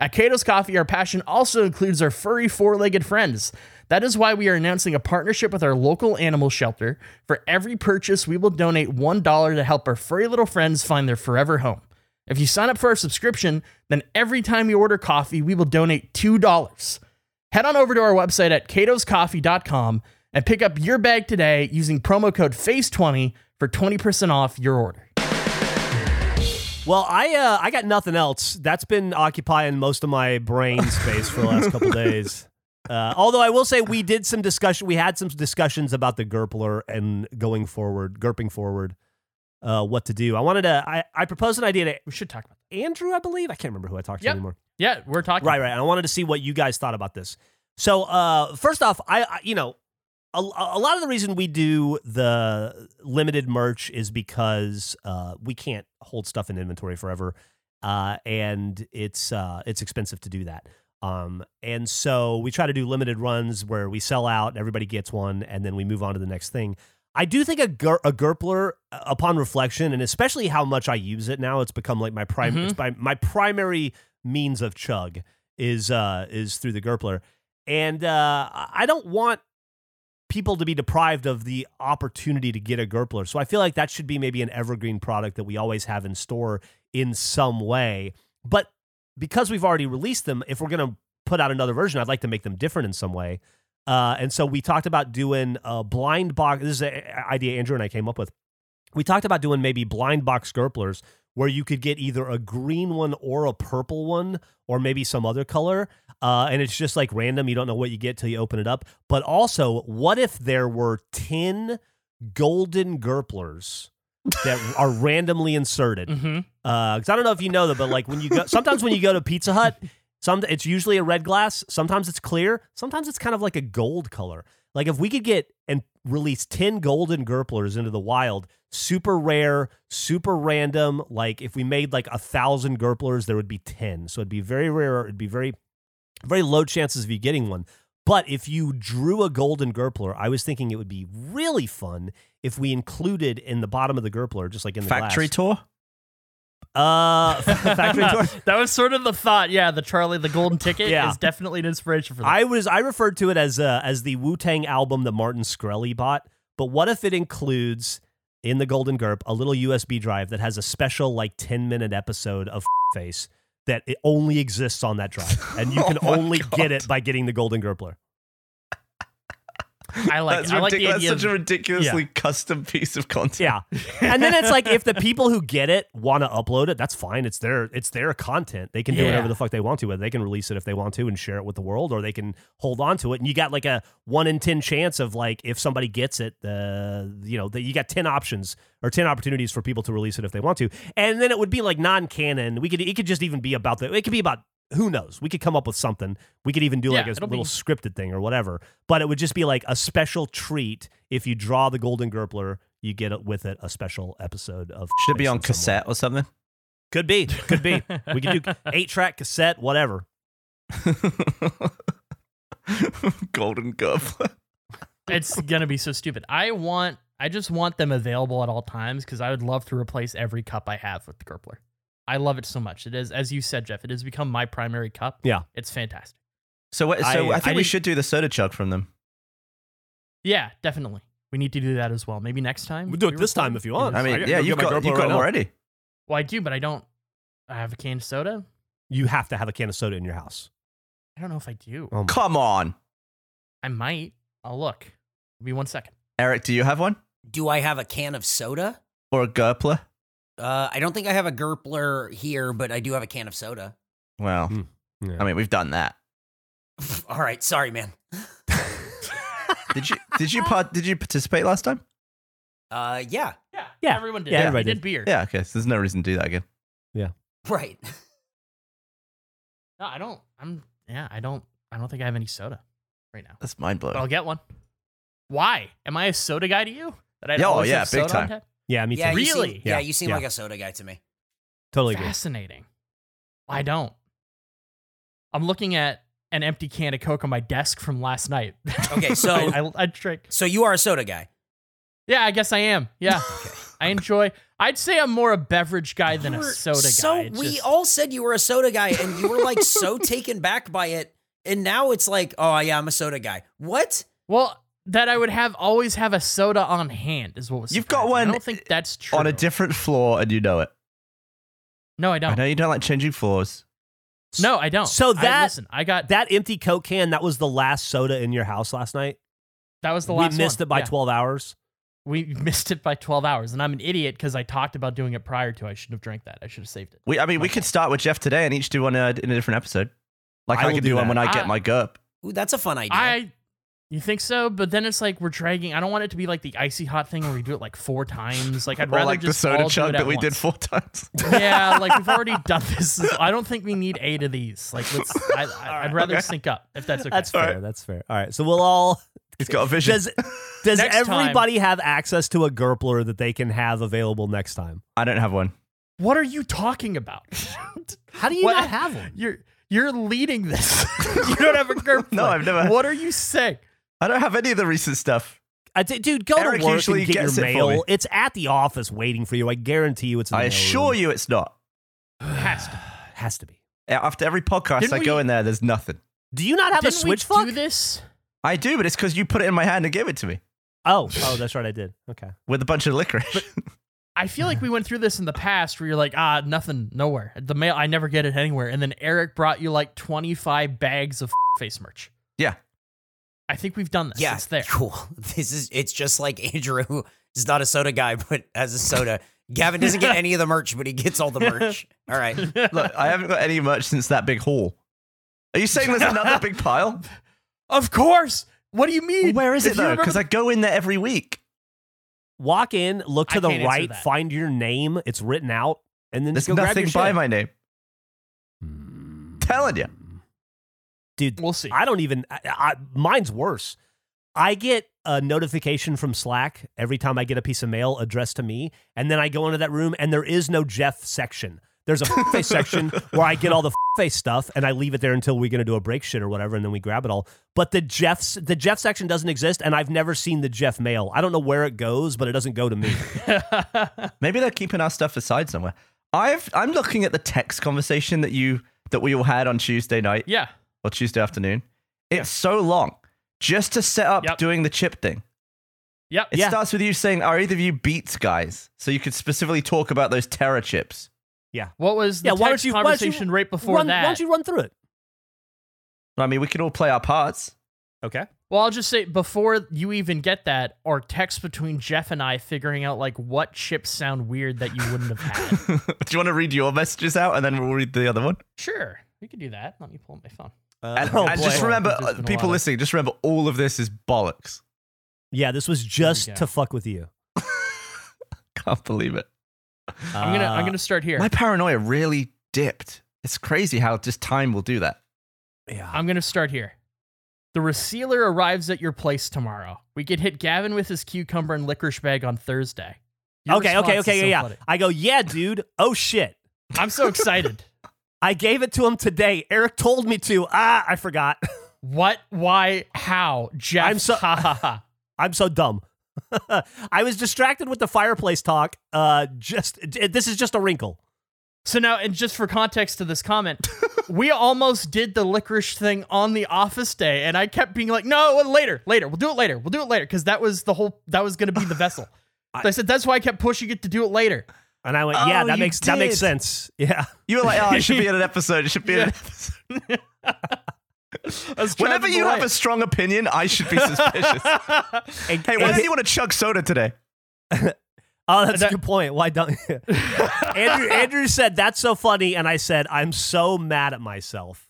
At Kato's Koffee, our passion also includes our furry four legged friends. That is why we are announcing a partnership with our local animal shelter. For every purchase, we will donate $1 to help our furry little friends find their forever home. If you sign up for our subscription, then every time you order coffee, we will donate $2. Head on over to our website at katoskoffee.com and pick up your bag today using promo code FACE20 for 20% off your order. Well, I uh, I got nothing else. That's been occupying most of my brain space for the last couple <laughs> days. Uh, although I will say we did some discussion, we had some discussions about the Gurpler and going forward, Gurping forward, uh, what to do. I wanted to, I, I proposed an idea to We should talk about Andrew, I believe. I can't remember who I talked to Yep. anymore. Yeah, we're talking. Right, right. And I wanted to see what you guys thought about this. So, uh, first off, I, I you know, a, a lot of the reason we do the limited merch is because uh, we can't hold stuff in inventory forever, uh, and it's uh, it's expensive to do that. Um, and so we try to do limited runs where we sell out, everybody gets one, and then we move on to the next thing. I do think a, ger- a Gurpler, uh, upon reflection, and especially how much I use it now, it's become like my prime. Mhm. It's my, my primary means of chug is uh, is through the Gurpler, and uh, I don't want people to be deprived of the opportunity to get a Gurpler. So I feel like that should be maybe an evergreen product that we always have in store in some way. But because we've already released them, if we're going to put out another version, I'd like to make them different in some way. Uh, and so we talked about doing a blind box. This is an idea Andrew and I came up with. We talked about doing maybe blind box Gurplers where you could get either a green one or a purple one or maybe some other color. Uh, and it's just like random. You don't know what you get till you open it up. But also, what if there were 10 golden Gurplers that are randomly inserted? Mm-hmm. because I don't know if you know that, but like when you go, <laughs> sometimes when you go to Pizza Hut, some it's usually a red glass. Sometimes it's clear. Sometimes it's kind of like a gold color. Like if we could get and release ten golden Gurplers into the wild, super rare, super random. Like if we made like a thousand Gurplers, there would be ten. So it'd be very rare. It'd be very, very low chances of you getting one. But if you drew a golden Gurpler, I was thinking it would be really fun if we included in the bottom of the Gurpler, just like in the Factory glass, tour. uh, <laughs> factory tour. <laughs> that was sort of the thought. Yeah, the Charlie the Golden Ticket Yeah. is definitely an inspiration for that. I was I referred to it as uh, as the Wu Tang album that Martin Shkreli bought. But what if it includes in the Golden Gurp a little USB drive that has a special like ten minute episode of <laughs> Face that it only exists on that drive, and you can Oh only get it by getting the Golden Gurpler. I like. That's, it. I like the ridiculous. idea. That's such of- a ridiculously custom piece of content. Yeah, and then it's like if the people who get it want to upload it, that's fine. It's their it's their content. They can do Yeah. whatever the fuck they want to with. it. They can release it if they want to and share it with the world, or they can hold on to it. And you got like a one in ten chance of like if somebody gets it, uh, you know, that you got ten options or ten opportunities for people to release it if they want to. And then it would be like non-canon. We could it could just even be about the it could be about who knows? We could come up with something. We could even do like a little be- scripted thing or whatever. But it would just be like a special treat if you draw the Golden Gurpler. You get with it a special episode of. Should it be on in some cassette or something? Could be. Could be. we could do <laughs> eight track cassette, whatever. <laughs> Golden Goblet. it's gonna be so stupid. I want. I just want them available at all times because I would love to replace every cup I have with the Gurpler. I love it so much. It is, as you said, Geoff. It has become my primary cup. Yeah. it's fantastic. So, what, so I- I, think I we didn't- should do the soda chug from them. Yeah, definitely. We need to do that as well. Maybe next time. We'll do it we this record? time if you want. I I mean, can yeah, you've my got, you've right got them already. Well, I do, but I don't. I have a can of soda. You have to have a can of soda in your house. I don't know if I do. Oh, Come on, I might. I'll look. Give me one second. Eric. Do you have one Do I have a can of soda? or a Gurpler? Uh, I don't think I have a Gurpler here, but I do have a can of soda. Well, Hmm. Yeah. I mean, we've done that. <laughs> All right, sorry, man. <laughs> Did you did you part, did you participate last time? Uh, yeah, Yeah, Yeah. Everyone did. Yeah, Yeah, everybody we did did. beer. Yeah. Okay. So there's no reason to do that again. Yeah. Right. <laughs> No, I don't. I'm. Yeah, I don't. I don't think I have any soda. right now. That's mind But blowing. I'll get one. Why? Am I a soda guy to you? That I Yeah, oh, always yeah, have big soda on time. tap? Yeah, me too. Yeah, you seem- Really? yeah, Yeah, you seem yeah. like a soda guy to me. Totally agree. Fascinating. I don't. I'm looking at an empty can of Coke on my desk from last night. Okay, <laughs> so- I, I, I drink. So you are a soda guy. Yeah, I guess I am. Yeah, <laughs> I enjoy. I'd say I'm more a beverage guy than a You're- soda guy. So It's we just- all said you were a soda guy, and you were like so <laughs> taken back by it, and now it's like, oh yeah, I'm a soda guy. What? well that I would have always have a soda on hand is what was. You've got one I don't think that's true. On a different floor, and you know it. no, I I don't. I know you don't like changing floors. No, I don't. So I- that- listen, I got That empty Coke can, that was the last soda in your house last night. that was the last. we missed one. it by Yeah. 12 hours. We <laughs> missed it by 12 hours, and I'm an idiot because I talked about doing it prior to. I shouldn't have drank that. I should have saved it. We, I mean, we could start with Geoff today and each do one uh, in a different episode. Like I I, will could do do one when I I- get my GURP. Ooh, that's a fun idea. I, you think so? But then it's like we're dragging. I don't want it to be like the icy hot thing where we do it like four times. Like I'd <laughs> Or rather like the just soda all do chug it that at we did four times. <laughs> <laughs> yeah, like we've already done this. I don't think we need eight of these. Like let's. I, I, I'd rather okay. sync up if that's okay. That's fair. Alright. That's fair. All right. So we'll all. He's got a vision. Does, does Next time- everybody have access to a Gurpler that they can have available next time? I don't have one. what are you talking about? How do you What- not have one? You're you're leading this. you don't have a GURP. No. I've never- What are you saying? I don't have any of the recent stuff. I d- dude, go Eric to work usually and get your gets it mail. It's at the office waiting for you. I guarantee you it's in the I mail assure room. you it's not. Has to. <sighs> Has to be. After every podcast Didn't I go in there, there's nothing. Do you not have Didn't a switch we fuck? do this? I do, but it's because you put it in my hand and gave it to me Oh, oh, that's right. I did. Okay. with a bunch of licorice. I feel like we went through this in the past where you're like, ah, nothing, nowhere. The mail, I never get it anywhere. And then Eric brought you like 25 bags of <laughs> face merch. yeah. I think we've done this. yeah, It's there. cool. <laughs> This is it's just like Andrew is not a soda guy, <laughs> but has a soda. Gavin doesn't get any of the merch, but he gets all the <laughs> merch. All right. Look, I haven't got any merch since that big haul. Are you saying there's another big pile? Of course. What do you mean? Where is it you though? Because I go in there every week. Walk in, look to I the right, find your name. It's written out, and then There's just go grab nothing your by shit. my name. Hmm. Telling you. Dude. We'll see. I don't even. I, I, mine's worse. I get a notification from Slack every time I get a piece of mail addressed to me, and then I go into that room, and there is no Geoff section. There's a <laughs> face section where I get all the <laughs> face stuff, and I leave it there until we're gonna do a break shit or whatever, and then we grab it all. But the Geoff's the Geoff section doesn't exist, and I've never seen the Geoff mail. I don't know where it goes, but it doesn't go to me. <laughs> Maybe they're keeping our stuff aside somewhere. I've I'm looking at the text conversation that you that we all had on Tuesday night yeah. Or Tuesday afternoon. It's so long. Just to set up Yep. doing the chip thing. Yep. It Yeah. starts with you saying, Are either of you beats guys? So you could specifically talk about those Terra chips. Yeah. What was the Yeah, why don't text you- why don't you right before run, that? Why don't you run through it? I mean, we could all play our parts. Okay. Well, I'll just say before you even get that, or text between Geoff and I figuring out like what chips sound weird that you wouldn't have had. <laughs> Do you want to read your messages out and then we'll read the other one? sure, we could do that. Let me pull up my phone. And, oh, and just remember, There's uh, people listening, just remember all of this is bollocks. Yeah, this was just to fuck with you. <laughs> Can't believe it. I'm gonna I'm Uh, gonna start here. My paranoia really dipped. It's crazy how just time will do that. Yeah. I'm gonna start here. The resealer arrives at your place tomorrow. We could hit Gavin with his cucumber and licorice bag on Thursday. Your okay, okay, response okay, is yeah, so yeah. I go, yeah, dude. Oh shit. I'm so excited. <laughs> I gave it to him today. Eric told me to. Ah, I forgot. <laughs> what? Why? How? Geoff? I'm so- ha ha ha. <laughs> I'm so dumb. <laughs> I was distracted with the fireplace talk. Uh, just this is just a wrinkle. So now, and just for context to this comment, we almost did the licorice thing on the office day, and I kept being like, "No, later, later, we'll do it later, we'll do it later," because that was the whole that was going to be the vessel. So <sighs> I said that's why I kept pushing it to do it later. And I went, oh, yeah, Oh, that you makes that makes sense. <laughs> Yeah. You were like, oh, it should be in an <laughs> episode. It should be in an episode. <laughs> I was trying Whenever you have a strong opinion, I should be suspicious. And- hey, why and- don't you want to chug soda today? oh, that's that- a good point. Why don't Andrew? Andrew said that's so funny, and I said I'm so mad at myself.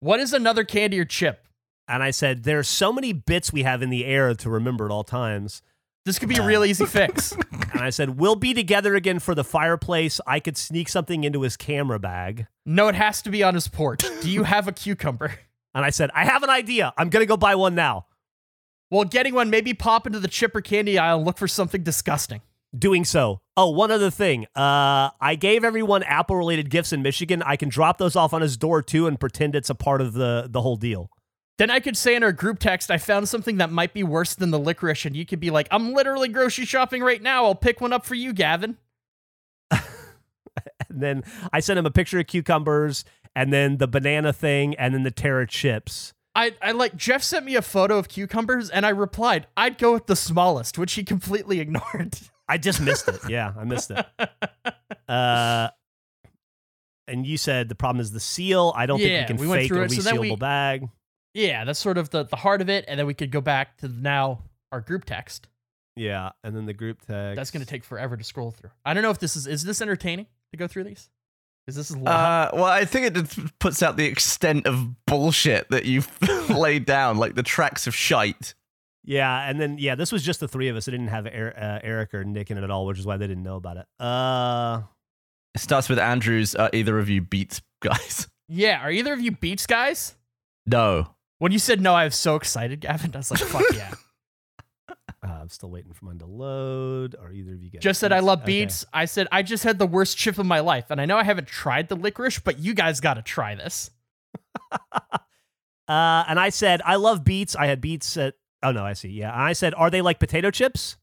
what is another candy or chip? And I said there's so many bits we have in the air to remember at all times. This could be a real easy fix. <laughs> And I said we'll be together again for the fireplace. I could sneak something into his camera bag. No, it has to be on his porch. Do you have a cucumber? <laughs> And I said, I have an idea. I'm going to go buy one now. Well, getting one, maybe pop into the chipper candy aisle and look for something disgusting. Doing so. Oh, one other thing. Uh, I gave everyone Apple related gifts in Michigan. I can drop those off on his door too and pretend it's a part of the, the whole deal. Then I could say in our group text, I found something that might be worse than the licorice, and you could be like, I'm literally grocery shopping right now. I'll pick one up for you, Gavin. <laughs> And then I sent him a picture of cucumbers and then the banana thing and then the Terra chips. I, I like Geoff sent me a photo of cucumbers and I replied, I'd go with the smallest, which he completely <laughs> ignored. I just missed it. Yeah, I missed it. <laughs> Uh, and you said the problem is the seal. I don't Yeah, think we we can went fake a so resealable we- bag. Yeah, that's sort of the, the heart of it. And then we could go back to now our group text. Yeah, and then the group text. That's going to take forever to scroll through. I don't know if this is, is this entertaining to go through these? Is this a lot? Uh, well, I think it just puts out the extent of bullshit that you've <laughs> laid down, like the tracks of shite. Yeah, and then yeah, this was just the three of us. It didn't have Er- uh, Eric or Nick in it at all, which is why they didn't know about it. Uh, It starts with Andrews. Uh, either of you beats guys? <laughs> yeah. Are either of you Beats guys? No. When you said no, I was so excited, Gavin. I was like, fuck yeah. <laughs> uh, I'm still waiting for mine to load. Are either of you guys? Just said I love Okay. I said I just had the worst chip of my life, and I know I haven't tried the licorice, but you guys got to try this. <laughs> Uh, and I said I love beets. I had beets at. Oh no, I see. Yeah, and I said, are they like potato chips?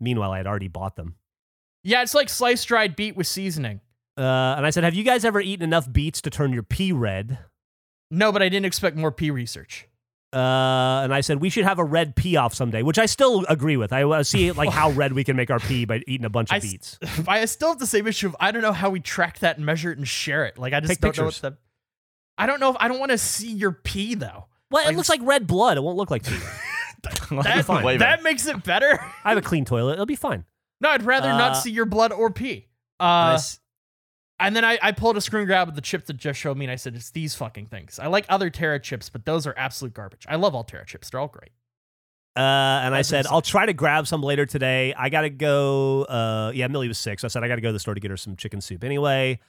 Meanwhile, I had already bought them. Yeah, it's like sliced dried beet with seasoning. Uh, and I said, have you guys ever eaten enough beets to turn your pee red? No, but I didn't expect more pee research. Uh, and I said we should have a red pee off someday, which I still agree with. I want see like how <laughs> red we can make our pee by eating a bunch of s- beets. <laughs> I still have the same issue of I don't know how we track that and measure it and share it. Like I just Take don't know what the. I don't know if I don't want to see your pee though. Well, it looks like red blood. It won't look like pee. <laughs> That, fine. That makes it better. I have a clean toilet. It'll be fine. No, I'd rather Uh, not see your blood or pee. Uh, s- and then I, I pulled a screen grab of the chip that just showed me, and I said, "It's these fucking things." I like other Terra chips, but those are absolute garbage. I love all Terra chips; they're all great. Uh, and I said, I'll try to grab some later today. I got to go. Uh, yeah, Millie was sick. So I said, I got to go to the store to get her some chicken soup anyway.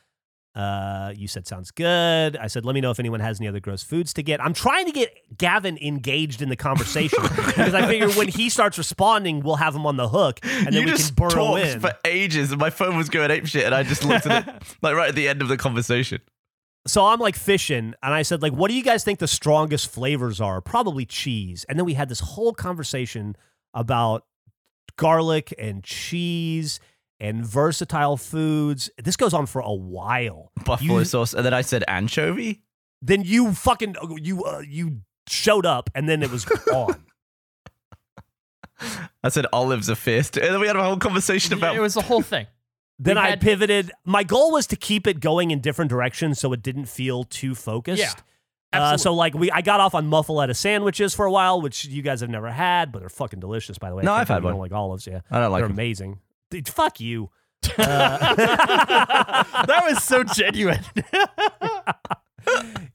Uh, you said, sounds good. I said, let me know if anyone has any other gross foods to get. I'm trying to get Gavin engaged in the conversation <laughs> because I figure when he starts responding, we'll have him on the hook and then you we just can burrow in. for ages, and my phone was going ape shit, and I just looked at it <laughs> like right at the end of the conversation. so I'm like fishing, and I said, like, what do you guys think the strongest flavors are? Probably cheese. And then we had this whole conversation about garlic and cheese and versatile foods. This goes on for a while. Buffalo You- sauce, and then I said anchovy. Then you fucking you uh, you showed up, and then it was on. <laughs> I said olives are fierce, and then we had a whole conversation about. it was the whole thing. <laughs> then We I had- pivoted. My goal was to keep it going in different directions, so it didn't feel too focused. Yeah, Uh, absolutely. so like we, I got off on muffaletta sandwiches for a while, which you guys have never had, but they're fucking delicious, by the way. No, can't I've had believe you one. Don't like olives, yeah. I don't like they're them. amazing. Dude, fuck you. Uh, <laughs> that was so genuine. <laughs>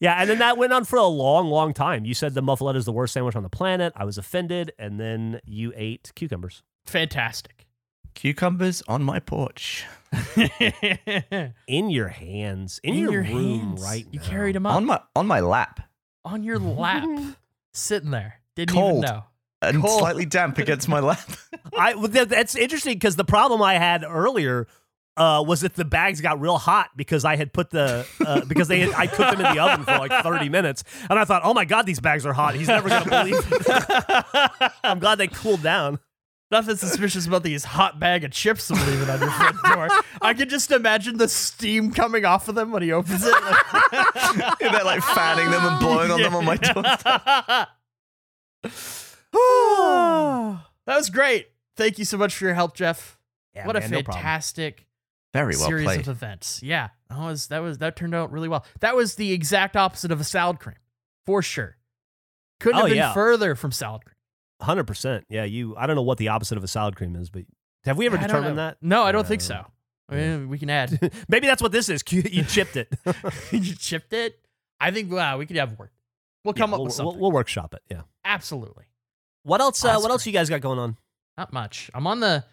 Yeah, and then that went on for a long, long time. You said the muffaletta is the worst sandwich on the planet. I was offended, and then you ate cucumbers. Fantastic. cucumbers on my porch. <laughs> In your hands, in, In your, your room hands. right You now. carried them up On my on my lap, on your lap, sitting there. Didn't Cold. even know. And Cool. slightly damp against my lap. <laughs> I that's interesting because the problem I had earlier uh, was that the bags got real hot because I had put the uh, because they had, I cooked them in the oven for like thirty minutes, and I thought, oh my god, these bags are hot. He's never gonna believe. <laughs> I'm glad they cooled down. Nothing suspicious about these hot bag of chips I'm leaving on your front door. I can just imagine the steam coming off of them when he opens it. <laughs> and they're like fanning them and blowing on them on my doorstep. That was great. Thank you so much for your help, Geoff. Yeah, what man, a no fantastic Very well series played. of events. Yeah, that was that was that turned out really well. That was the exact opposite of a salad cream, for sure. Couldn't Oh, have been yeah. further from salad cream. Hundred percent. Yeah, you. I don't know what the opposite of a salad cream is, but have we ever I determined that? No, I don't Uh, think so. I mean, we can add. <laughs> Maybe that's what this is. <laughs> You chipped it. <laughs> you chipped it. I think wow, we could have work. We'll come Yeah, up we'll, with something. We'll, we'll workshop it. Yeah. Absolutely. What else? Uh, what else you guys got going on? Not much. I'm on the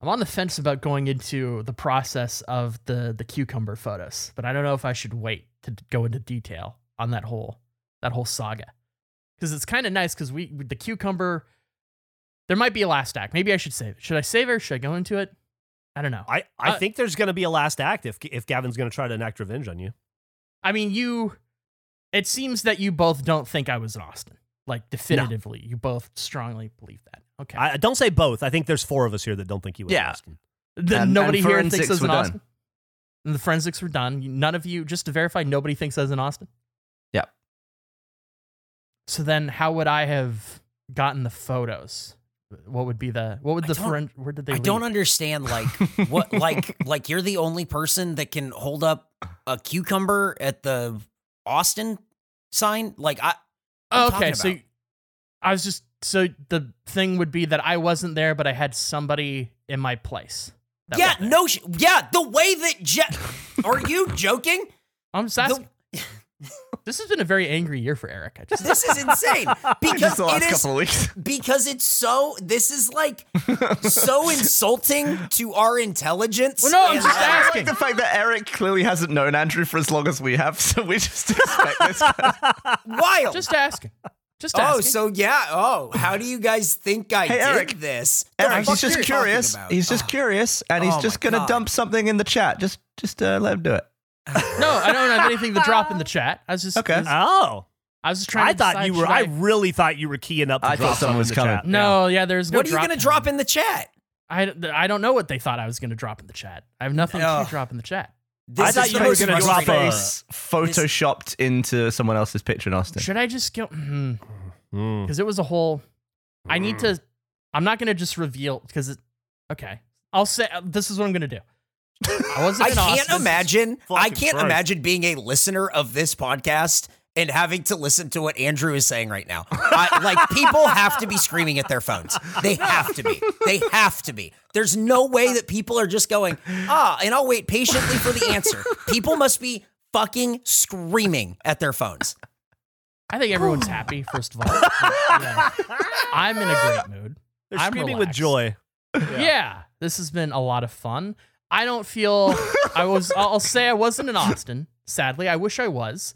I'm on the fence about going into the process of the the cucumber photos, but I don't know if I should wait to go into detail. on that whole that whole saga because it's kind of nice because we the cucumber. There might be a last act. Maybe I should save it. Should I save it or should I go into it? I don't know. I, I Uh, think there's going to be a last act if if Gavin's going to try to enact revenge on you. I mean, you. It seems that you both don't think I was in Austin. Like definitively, you both strongly believe that. Okay. I don't say both. I think there's four of us here that don't think he was. Yeah. Austin. then and- nobody and here thinks forensics I was in done. Austin. And the forensics were done. None of you, just to verify, nobody thinks I was in Austin. Yeah. So then, how would I have gotten the photos? What would be the what would the don't- where did they? I lead? don't understand like what <laughs> like like you're the only person that can hold up a cucumber at the Austin sign. Like I I'm okay, so? I was just so the thing would be that I wasn't there, but I had somebody in my place. yeah, no, sh- yeah. The way that Je- are you joking? <laughs> I'm just The- asking. This has been a very angry year for Eric. I just this is <laughs> insane because <laughs> Just the last is couple of weeks. <laughs> because it's so. This is like so insulting to our intelligence. Well, no, I'm just I asking. like the fact that Eric clearly hasn't known Andrew for as long as we have, so we just expect this. Guy. wild. just asking. Just oh, asking. so yeah. Oh, how do you guys think I Hey, did Eric. this? The Eric, he's just curious. He's just Oh. curious, and he's Oh just gonna God. dump something in the chat. Just, just uh, let him do it. No, I don't have anything to drop in the chat. I was just Okay. I was, Oh, I was just trying. I to thought decide, you were. should I really thought you were keying up to I thought someone was coming. chat. No, yeah, there's no. What are you gonna drop in the chat? I, I don't know what they thought I was going to drop in the chat. I have nothing Ugh. to drop in the chat. This I thought you were gonna drop frustrating- a- Face <laughs> photoshopped into someone else's picture in Austin. Should I just go? Mm-hmm. Mm. Because it was a whole. I need to. Mm. I'm not going to just reveal because it. Okay, I'll say uh, this is what I'm going to do. I wasn't. I can't Austin. imagine. I can't Christ. imagine being a listener of this podcast and having to listen to what Andrew is saying right now. I, like people have to be screaming at their phones. They have to be. They have to be. There's no way that people are just going ah, and I'll wait patiently for the answer. People must be fucking screaming at their phones. I think everyone's happy. First of all, Yeah. I'm in a great mood. They're I'm screaming with relaxed. joy. Yeah. this has been a lot of fun. I don't feel <laughs> I was. I'll I'll say I wasn't in Austin. Sadly, I wish I was.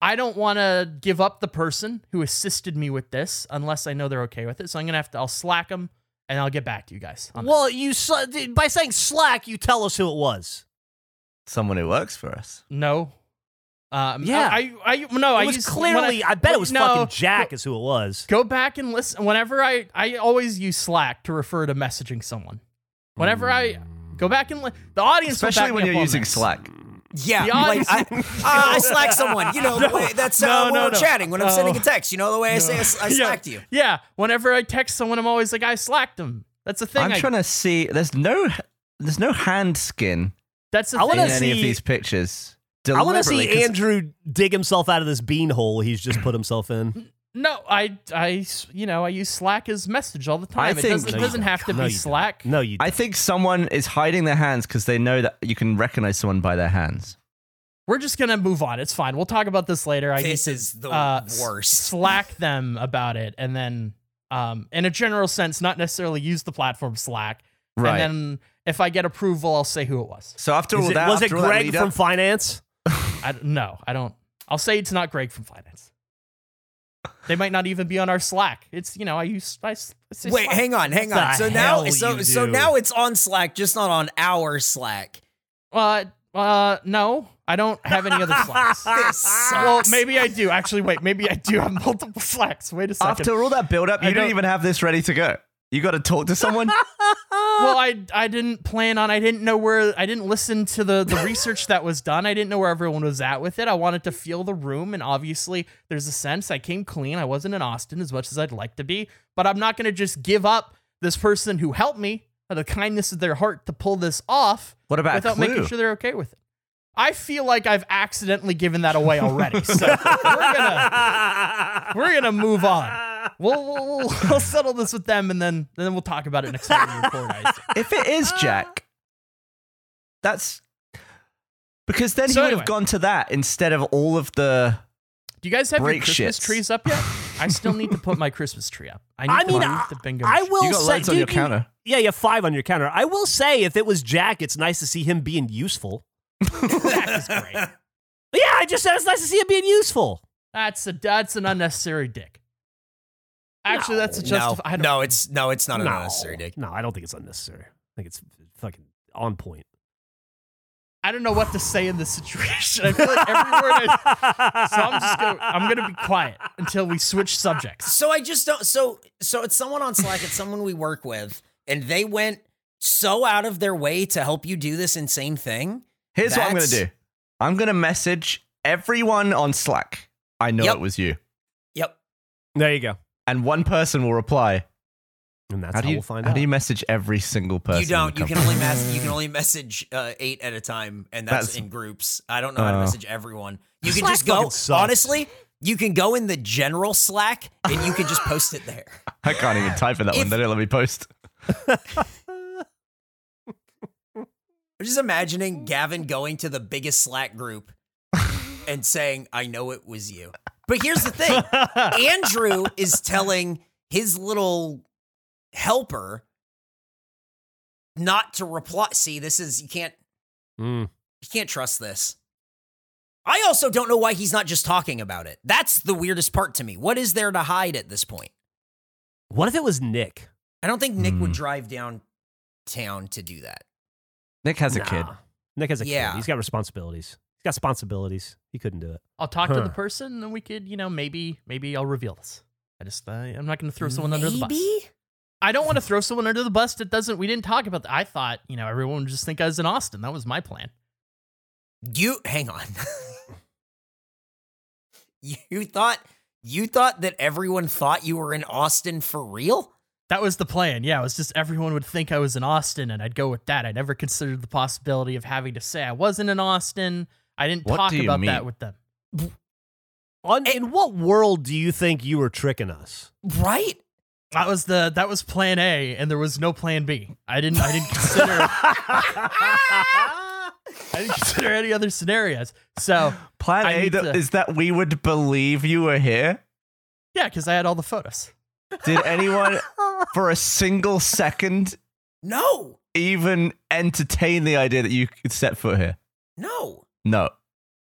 I don't want to give up the person who assisted me with this unless I know they're okay with it. So I'm gonna have to. I'll slack them and I'll get back to you guys. on that. Well, you sl- by saying Slack, you tell us who it was. Someone who works for us. no. Um, Yeah. I, I, I no. It I was used, clearly. when I, bet it was no, fucking Jack. Is who it was. Go back and listen. Whenever I, I always use Slack to refer to messaging someone. Whenever I go back and li- the audience, Especially when you're using this. Slack. Yeah, like I, uh, I slack someone. You know, the <laughs> way that's uh, No, when no, we're no. chatting when I'm sending a text. You know the way I say I, s- I Yeah. slacked you. Yeah, whenever I text someone, I'm always like, I slacked them. That's the thing. I'm I, trying to see. There's no, there's no hand skin that's the I thing. wanna in any of see- these pictures. I want to see Andrew dig himself out of this bean hole he's just put himself in. No, I, I, you know, I use Slack as message all the time. I it think- doesn't, No, it you doesn't don't. have to No, be you don't. Slack. No, you. I think someone is hiding their hands because they know that you can recognize someone by their hands. We're just gonna move on. It's fine. We'll talk about this later. I This need to, is the uh, s- worst. Slack them about it, and then, um, in a general sense, not necessarily use the platform Slack. Right. And then if I get approval, I'll say who it was. so after Is all it- that, was it after all that Greg lead from finance? I no, I don't. I'll say it's not Greg from finance. They might not even be on our Slack. It's you know I use I, s- I say Wait, Slack. hang on, hang on. the So now, so so now it's on Slack, just not on our Slack. Uh, uh, no, I don't have any other Slacks. <laughs> This well, maybe I do. Actually, wait, maybe I do have multiple <laughs> Slacks. Wait a second. after all that build up, I you didn't don't- even have this ready to go. You got to talk to someone. <laughs> well, I I didn't plan on. I didn't know where. I didn't listen to the the research that was done. I didn't know where everyone was at with it. I wanted to feel the room, and obviously, there's a sense I came clean. I wasn't in Austin as much as I'd like to be, but I'm not going to just give up this person who helped me, the kindness of their heart, to pull this off What about a without making sure they're okay with it. I feel like I've accidentally given that away already. So <laughs> we're gonna we're gonna move on. We'll, we'll, we'll, <laughs> we'll settle this with them, and then then we'll talk about it next time we record. I if it is Jack, that's because then So he would anyway. have gone to that instead of all of the. Do you guys have your Christmas shits. trees up yet? I still need to put my Christmas tree up. I <laughs> need I mean, leave I, the bingo. I will You got say, loads on your you- counter. Yeah, you have five on your counter. I will say, if it was Jack, it's nice to see him being useful. <laughs> That is great. Yeah, I just said it's nice to see him being useful. That's a that's an unnecessary dick. Actually, that's a No, justified. no, it's no, it's not an no, unnecessary dick. No, I don't think it's unnecessary. I think it's fucking on point. I don't know what to say in this situation. I feel like every word I <laughs> so I'm just gonna I'm gonna be quiet until we switch subjects. So I just don't. So so it's someone on Slack. It's someone we work with, and they went so out of their way to help you do this insane thing. Here's what I'm gonna That's- do. I'm gonna message everyone on Slack. I know Yep. it was you, Yep. There you go. And one person will reply. And that's how how, do you we'll find out. how out. do you message every single person? You don't. You can only mess. You can only message uh, eight at a time, and that's, That's- in groups. I don't know how to Oh. message everyone. You can just go. Honestly, you can go in the general Slack, and you can just post it there. <laughs> I can't even type in that one. They don't let me post. <laughs> I'm just imagining Gavin going to the biggest Slack group and saying, "I know it was you." But here's the thing: <laughs> Andrew is telling his little helper not to reply. See, this is you can't Mm. you can't trust this. I also don't know why he's not just talking about it. That's the weirdest part to me. What is there to hide at this point? What if it was Nick? I don't think Nick would Hmm. drive downtown to do that. Nick has a kid. Nick has a Yeah. kid. He's got responsibilities. He's got responsibilities. He couldn't do it. I'll talk to the person, and we could, you know, maybe maybe I'll reveal this. I just uh, I'm not gonna throw someone under the bus. I don't want to throw someone under the bus that doesn't. We didn't talk about that. I thought, you know, everyone would just think I was in Austin. That was my plan. You hang on. <laughs> you thought you thought that everyone thought you were in Austin for real? That was the plan. Yeah, it was just everyone would think I was in Austin, and I'd go with that. I never considered the possibility of having to say I wasn't in Austin. I didn't What talk about mean? that with them. On, eh in what world do you think you were tricking us? Right? That was the that was plan A, and there was no plan B. I didn't I didn't consider <laughs> I didn't consider any other scenarios. So Plan I A need that- to- is that we would believe you were here. yeah, because I had all the photos. Did anyone for a single second No. even entertain the idea that you could set foot here? No. No.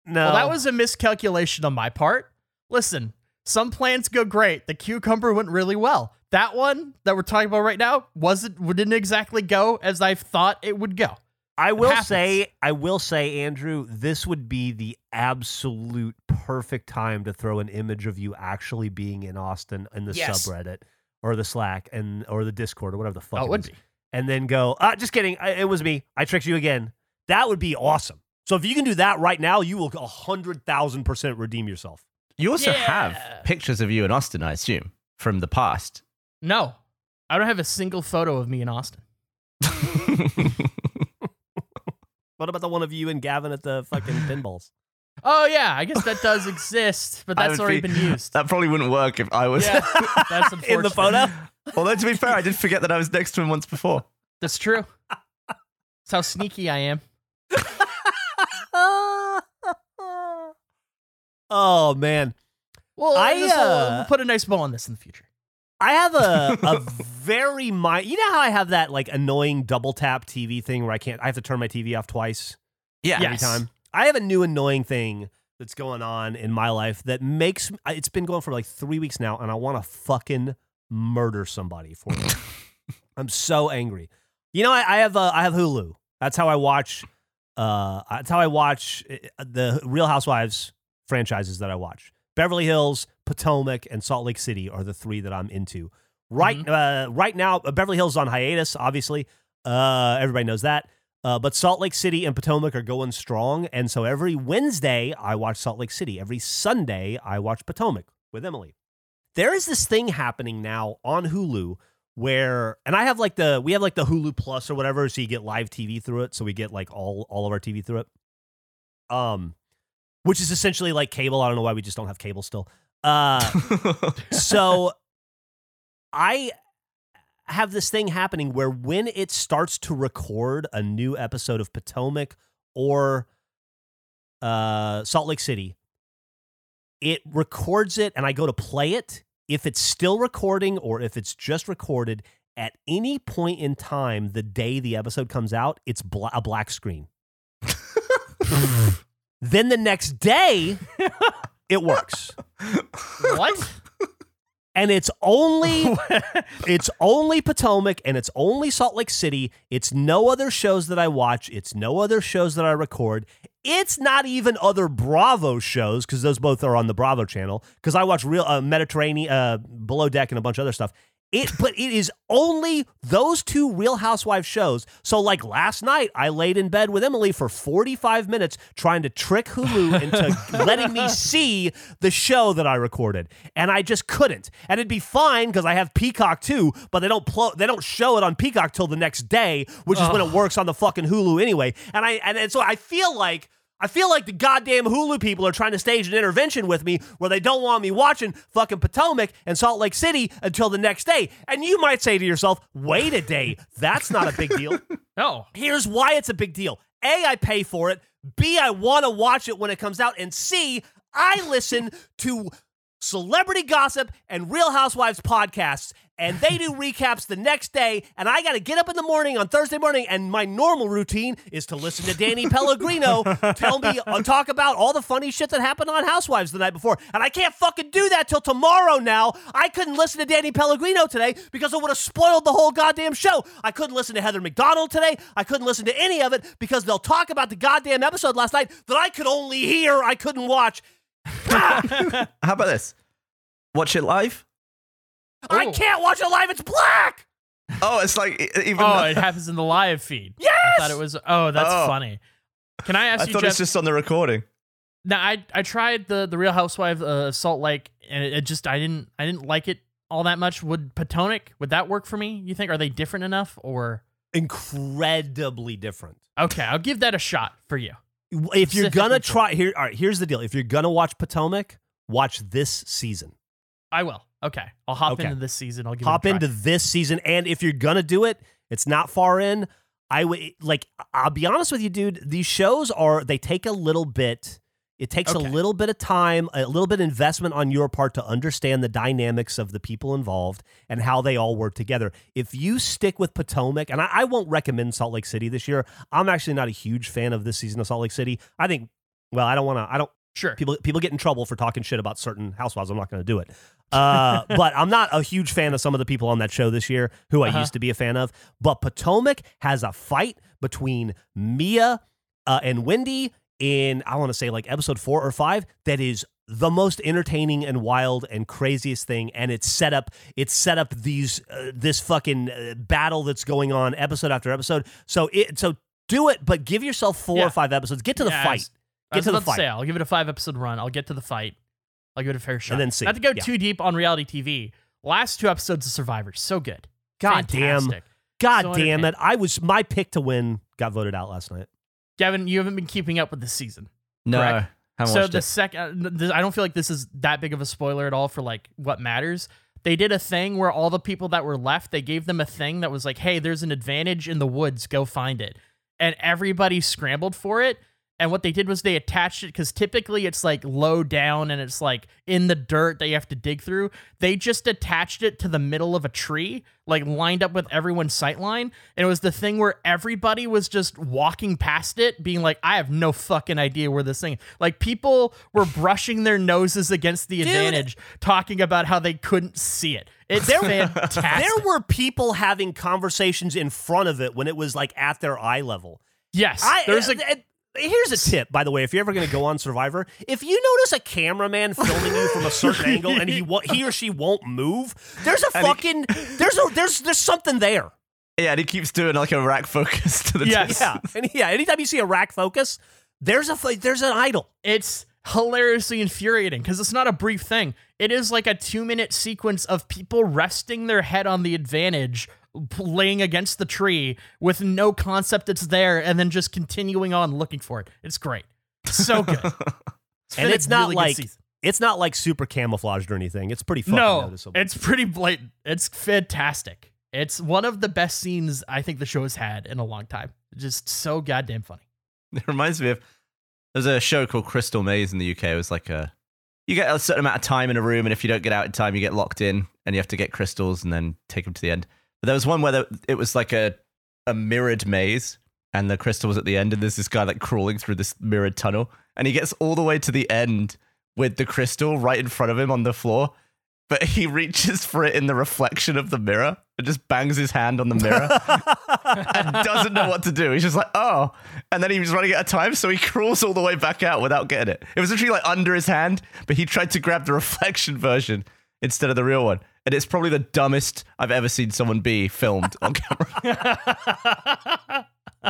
No. Well, that was a miscalculation on my part. Listen, some plans go great. The cucumber went really well. That one that we're talking about right now wasn't didn't exactly go as I thought it would go. I will say, I will say, Andrew, this would be the absolute perfect time to throw an image of you actually being in Austin in the Yes. subreddit or the Slack and or the Discord or whatever the fuck. Oh, it it would be. And then go, ah, just kidding. I, it was me. I tricked you again. That would be awesome. So if you can do that right now, you will a hundred thousand percent redeem yourself. You also Yeah. have pictures of you in Austin, I assume, from the past. No, I don't have a single photo of me in Austin. <laughs> What about the one of you and Gavin at the fucking pinballs? Oh yeah, I guess that does <laughs> exist, but that's would already be- been used. <laughs> that probably wouldn't work if I was. yeah, that's unfortunate. in the photo? Although to be fair, I did forget that I was next to him once before. That's true. That's how sneaky I am. Oh man. Well, I, I will uh, we'll put a nice bow on this in the future. I have a <laughs> a very mi You know how I have that like annoying double tap TV thing where I can't. I have to turn my TV off twice Yeah. Every Yes. time. I have a new annoying thing that's going on in my life that makes it's been going for like three weeks now, and I want to fucking murder somebody for it. <laughs> I'm so angry. You know, I, I have uh, I have Hulu. That's how I watch. Uh, that's how I watch uh, the Real Housewives franchises that I watch. Beverly Hills, Potomac, and Salt Lake City are the three that I'm into. Right, uh, right now, uh, Beverly Hills is on hiatus. Obviously, uh, everybody knows that. Uh, but Salt Lake City and Potomac are going strong, and so every Wednesday I watch Salt Lake City. Every Sunday I watch Potomac with Emily. There is this thing happening now on Hulu where, and I have like the we have like the Hulu Plus or whatever, so you get live TV through it. So we get like all all of our TV through it. Um, which is essentially like cable. I don't know why we just don't have cable still. Uh, so <laughs> I have this thing happening where when it starts to record a new episode of Potomac or uh, Salt Lake City, it records it and I go to play it. If it's still recording or if it's just recorded at any point in time, the day the episode comes out, it's bla- a black screen. <laughs> then the next day, it works. <laughs> what? and it's only <laughs> it's only Potomac and it's only Salt Lake City. It's no other shows that I watch. It's no other shows that I record. It's not even other Bravo shows because those both are on the Bravo channel. Because I watch real uh, Mediterranean, uh, Below Deck, and a bunch of other stuff. It, but it is only those two Real Housewives shows. So, like last night, I laid in bed with Emily for 45 minutes trying to trick Hulu into <laughs> letting me see the show that I recorded, and I just couldn't. And it'd be fine because I have Peacock too, but they don't pl- they don't show it on Peacock till the next day, which is when it works on the fucking Hulu anyway. And I and, and so I feel like. I feel like the goddamn Hulu people are trying to stage an intervention with me where they don't want me watching fucking Potomac and Salt Lake City until the next day. And you might say to yourself, wait a day. That's not a big deal. <laughs> No. Here's why it's a big deal. A, I pay for it. B, I want to watch it when it comes out. And C, I listen to celebrity gossip and Real Housewives podcasts. And they do recaps the next day. And I got to get up in the morning on Thursday morning. And my normal routine is to listen to Danny Pellegrino <laughs> tell me, uh, talk about all the funny shit that happened on Housewives the night before. And I can't fucking do that till tomorrow now. I couldn't listen to Danny Pellegrino today because it would have spoiled the whole goddamn show. I couldn't listen to Heather McDonald today. I couldn't listen to any of it because they'll talk about the goddamn episode last night that I could only hear, I couldn't watch. <laughs> How about this? Watch it live. I Oh. can't watch it live. It's black. Oh, it's like even. Oh, though- it happens in the live feed. Yes! I thought it was. Oh, that's Oh. funny. Can I ask I you, I thought Geoff? it's just on the recording. Now, I I tried the the Real Housewives uh, of Salt Lake, and it, it just I didn't I didn't like it all that much. Would Potomac would that work for me? You think are they different enough or? Incredibly different. Okay, I'll give that a shot for you. If you're gonna try here, all right. Here's the deal. If you're gonna watch Potomac, watch this season. I will. Okay, I'll hop Okay. into this season. I'll give Hop it a try. into this season, and if you're gonna do it, it's not far in. I would like. I'll be honest with you, dude. These shows are they take a little bit. It takes Okay. a little bit of time, a little bit of investment on your part to understand the dynamics of the people involved and how they all work together. If you stick with Potomac, and I, I won't recommend Salt Lake City this year. I'm actually not a huge fan of this season of Salt Lake City. I think, well, I don't want to. I don't Sure. people people get in trouble for talking shit about certain housewives. I'm not going to do it. Uh, <laughs> but I'm not a huge fan of some of the people on that show this year who I Uh-huh. used to be a fan of. But Potomac has a fight between Mia uh, and Wendy in I want to say like episode four or five that is the most entertaining and wild and craziest thing and it's set up it's set up these uh, this fucking uh, battle that's going on episode after episode so it so do it but give yourself four Yeah. or five episodes get to the fight I get to the fight say, I'll give it a five episode run. I'll get to the fight. I'll give it a fair shot. And then see. Not to go Yeah. too deep on reality TV. Last two episodes of Survivor, so good. God damn. God So damn it. I was my pick to win got voted out last night. Gavin, you haven't been keeping up with the season. No, Correct. haven't so watched the second, uh, I don't feel like this is that big of a spoiler at all for like what matters. They did a thing where all the people that were left, they gave them a thing that was like, "Hey, there's an advantage in the woods. Go find it," and everybody scrambled for it. And what they did was they attached it because typically it's like low down and it's like in the dirt that you have to dig through. They just attached it to the middle of a tree, like lined up with everyone's sight line. And it was the thing where everybody was just walking past it, being like, I have no fucking idea where this thing Like people were brushing their noses against the advantage, talking about how they couldn't see it. It's <laughs> fantastic. There were people having conversations in front of it when it was like at their eye level. yes, I there's a uh, Here's a tip, by the way, if you're ever going to go on Survivor, if you notice a cameraman filming you from a certain <laughs> angle and he wa- he or she won't move, there's a And he- fucking there's a there's there's something there. yeah, and he keeps doing like a rack focus to the Yes. Yeah, and yeah. Anytime you see a rack focus, there's a there's an idol. it's hilariously infuriating because it's not a brief thing. It is like a two minute sequence of people resting their head on the advantage, p- laying against the tree with no concept it's there, and then just continuing on looking for it. It's great. So good. <laughs> It's And it's not really like it's not like super camouflaged or anything. It's pretty fucking no, noticeable. it's pretty blatant. It's fantastic. It's one of the best scenes I think the show has had in a long time. Just so goddamn funny. <laughs> It reminds me of there's a show called Crystal Maze in the UK. It was like a you get a certain amount of time in a room, and if you don't get out in time, you get locked in, and you have to get crystals and then take them to the end. There was one where the, it was like a a mirrored maze, and the crystal was at the end, and there's this guy like crawling through this mirrored tunnel, and he gets all the way to the end with the crystal right in front of him on the floor, but he <laughs> reaches for it in the reflection of the mirror and just bangs his hand on the mirror <laughs> and doesn't know what to do. He's just like, oh. And then he was running out of time, so he crawls all the way back out without getting it. It was literally like under his hand, but he tried to grab the <laughs> reflection version instead of the real one. And it's probably the dumbest I've ever seen someone be filmed on camera. <laughs> <laughs>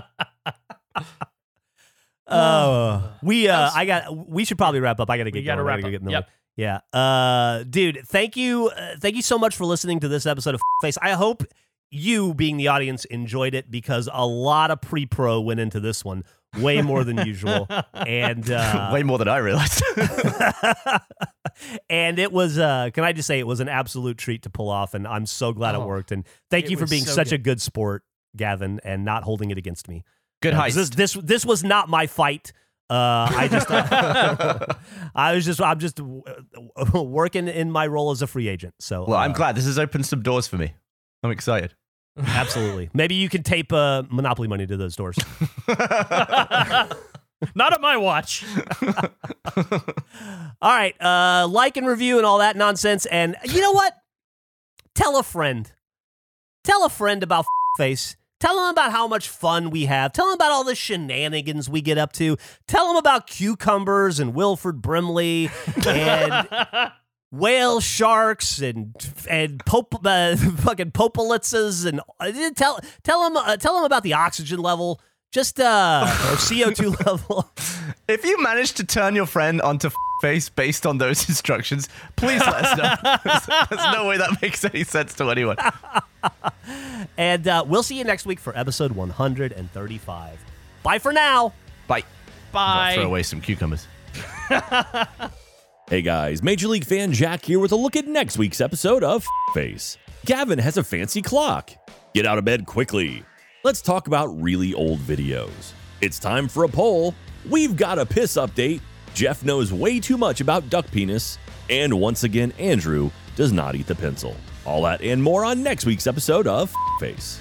Oh, we uh, I got. We should probably wrap up. I got to get. We gotta going. Wrap gotta up. Get the Yep. Yeah, uh, dude, thank you, uh, thank you so much for listening to this episode of Face. I hope you, being the audience, enjoyed it because a lot of pre-pro went into this one, way more than usual, and <laughs> uh, Way more than I realized. <laughs> and it was. Uh, can I just say it was an absolute treat to pull off, and I'm so glad it Oh, worked. And thank you for being so such a good. good sport, Gavin, and not holding it against me. Good Uh, heist. This, this this was not my fight. Uh, I just <laughs> I was just I'm just uh, working in my role as a free agent. So well, I'm uh, glad this has opened some doors for me. I'm excited. Absolutely. Maybe you can tape uh, Monopoly money to those doors. <laughs> Not at my watch. <laughs> all right, uh, like and review and all that nonsense. And you know what? Tell a friend. Tell a friend about <laughs> face. Tell them about how much fun we have. Tell them about all the shenanigans we get up to. Tell them about cucumbers and Wilford Brimley and whale sharks and and pop, <laughs> uh, fucking popolitzes and uh, tell tell them uh, tell them about the oxygen level. Just uh, or <laughs> CO two level. If you manage to turn your friend onto face based on those <laughs> instructions, please let us know. there's, there's no way that makes any sense to anyone. And uh, we'll see you next week for episode 135. Bye for now. Bye. Bye. Throw away some cucumbers. Hey guys, Major League fan Jack here with a look at next week's episode of Face. Gavin has a fancy clock. Get out of bed quickly. Let's talk about really old videos. It's time for a poll. We've got a piss update. Geoff knows way too much about duck penis. And once again, Andrew does not eat the pencil. All that and more on next week's episode of Face.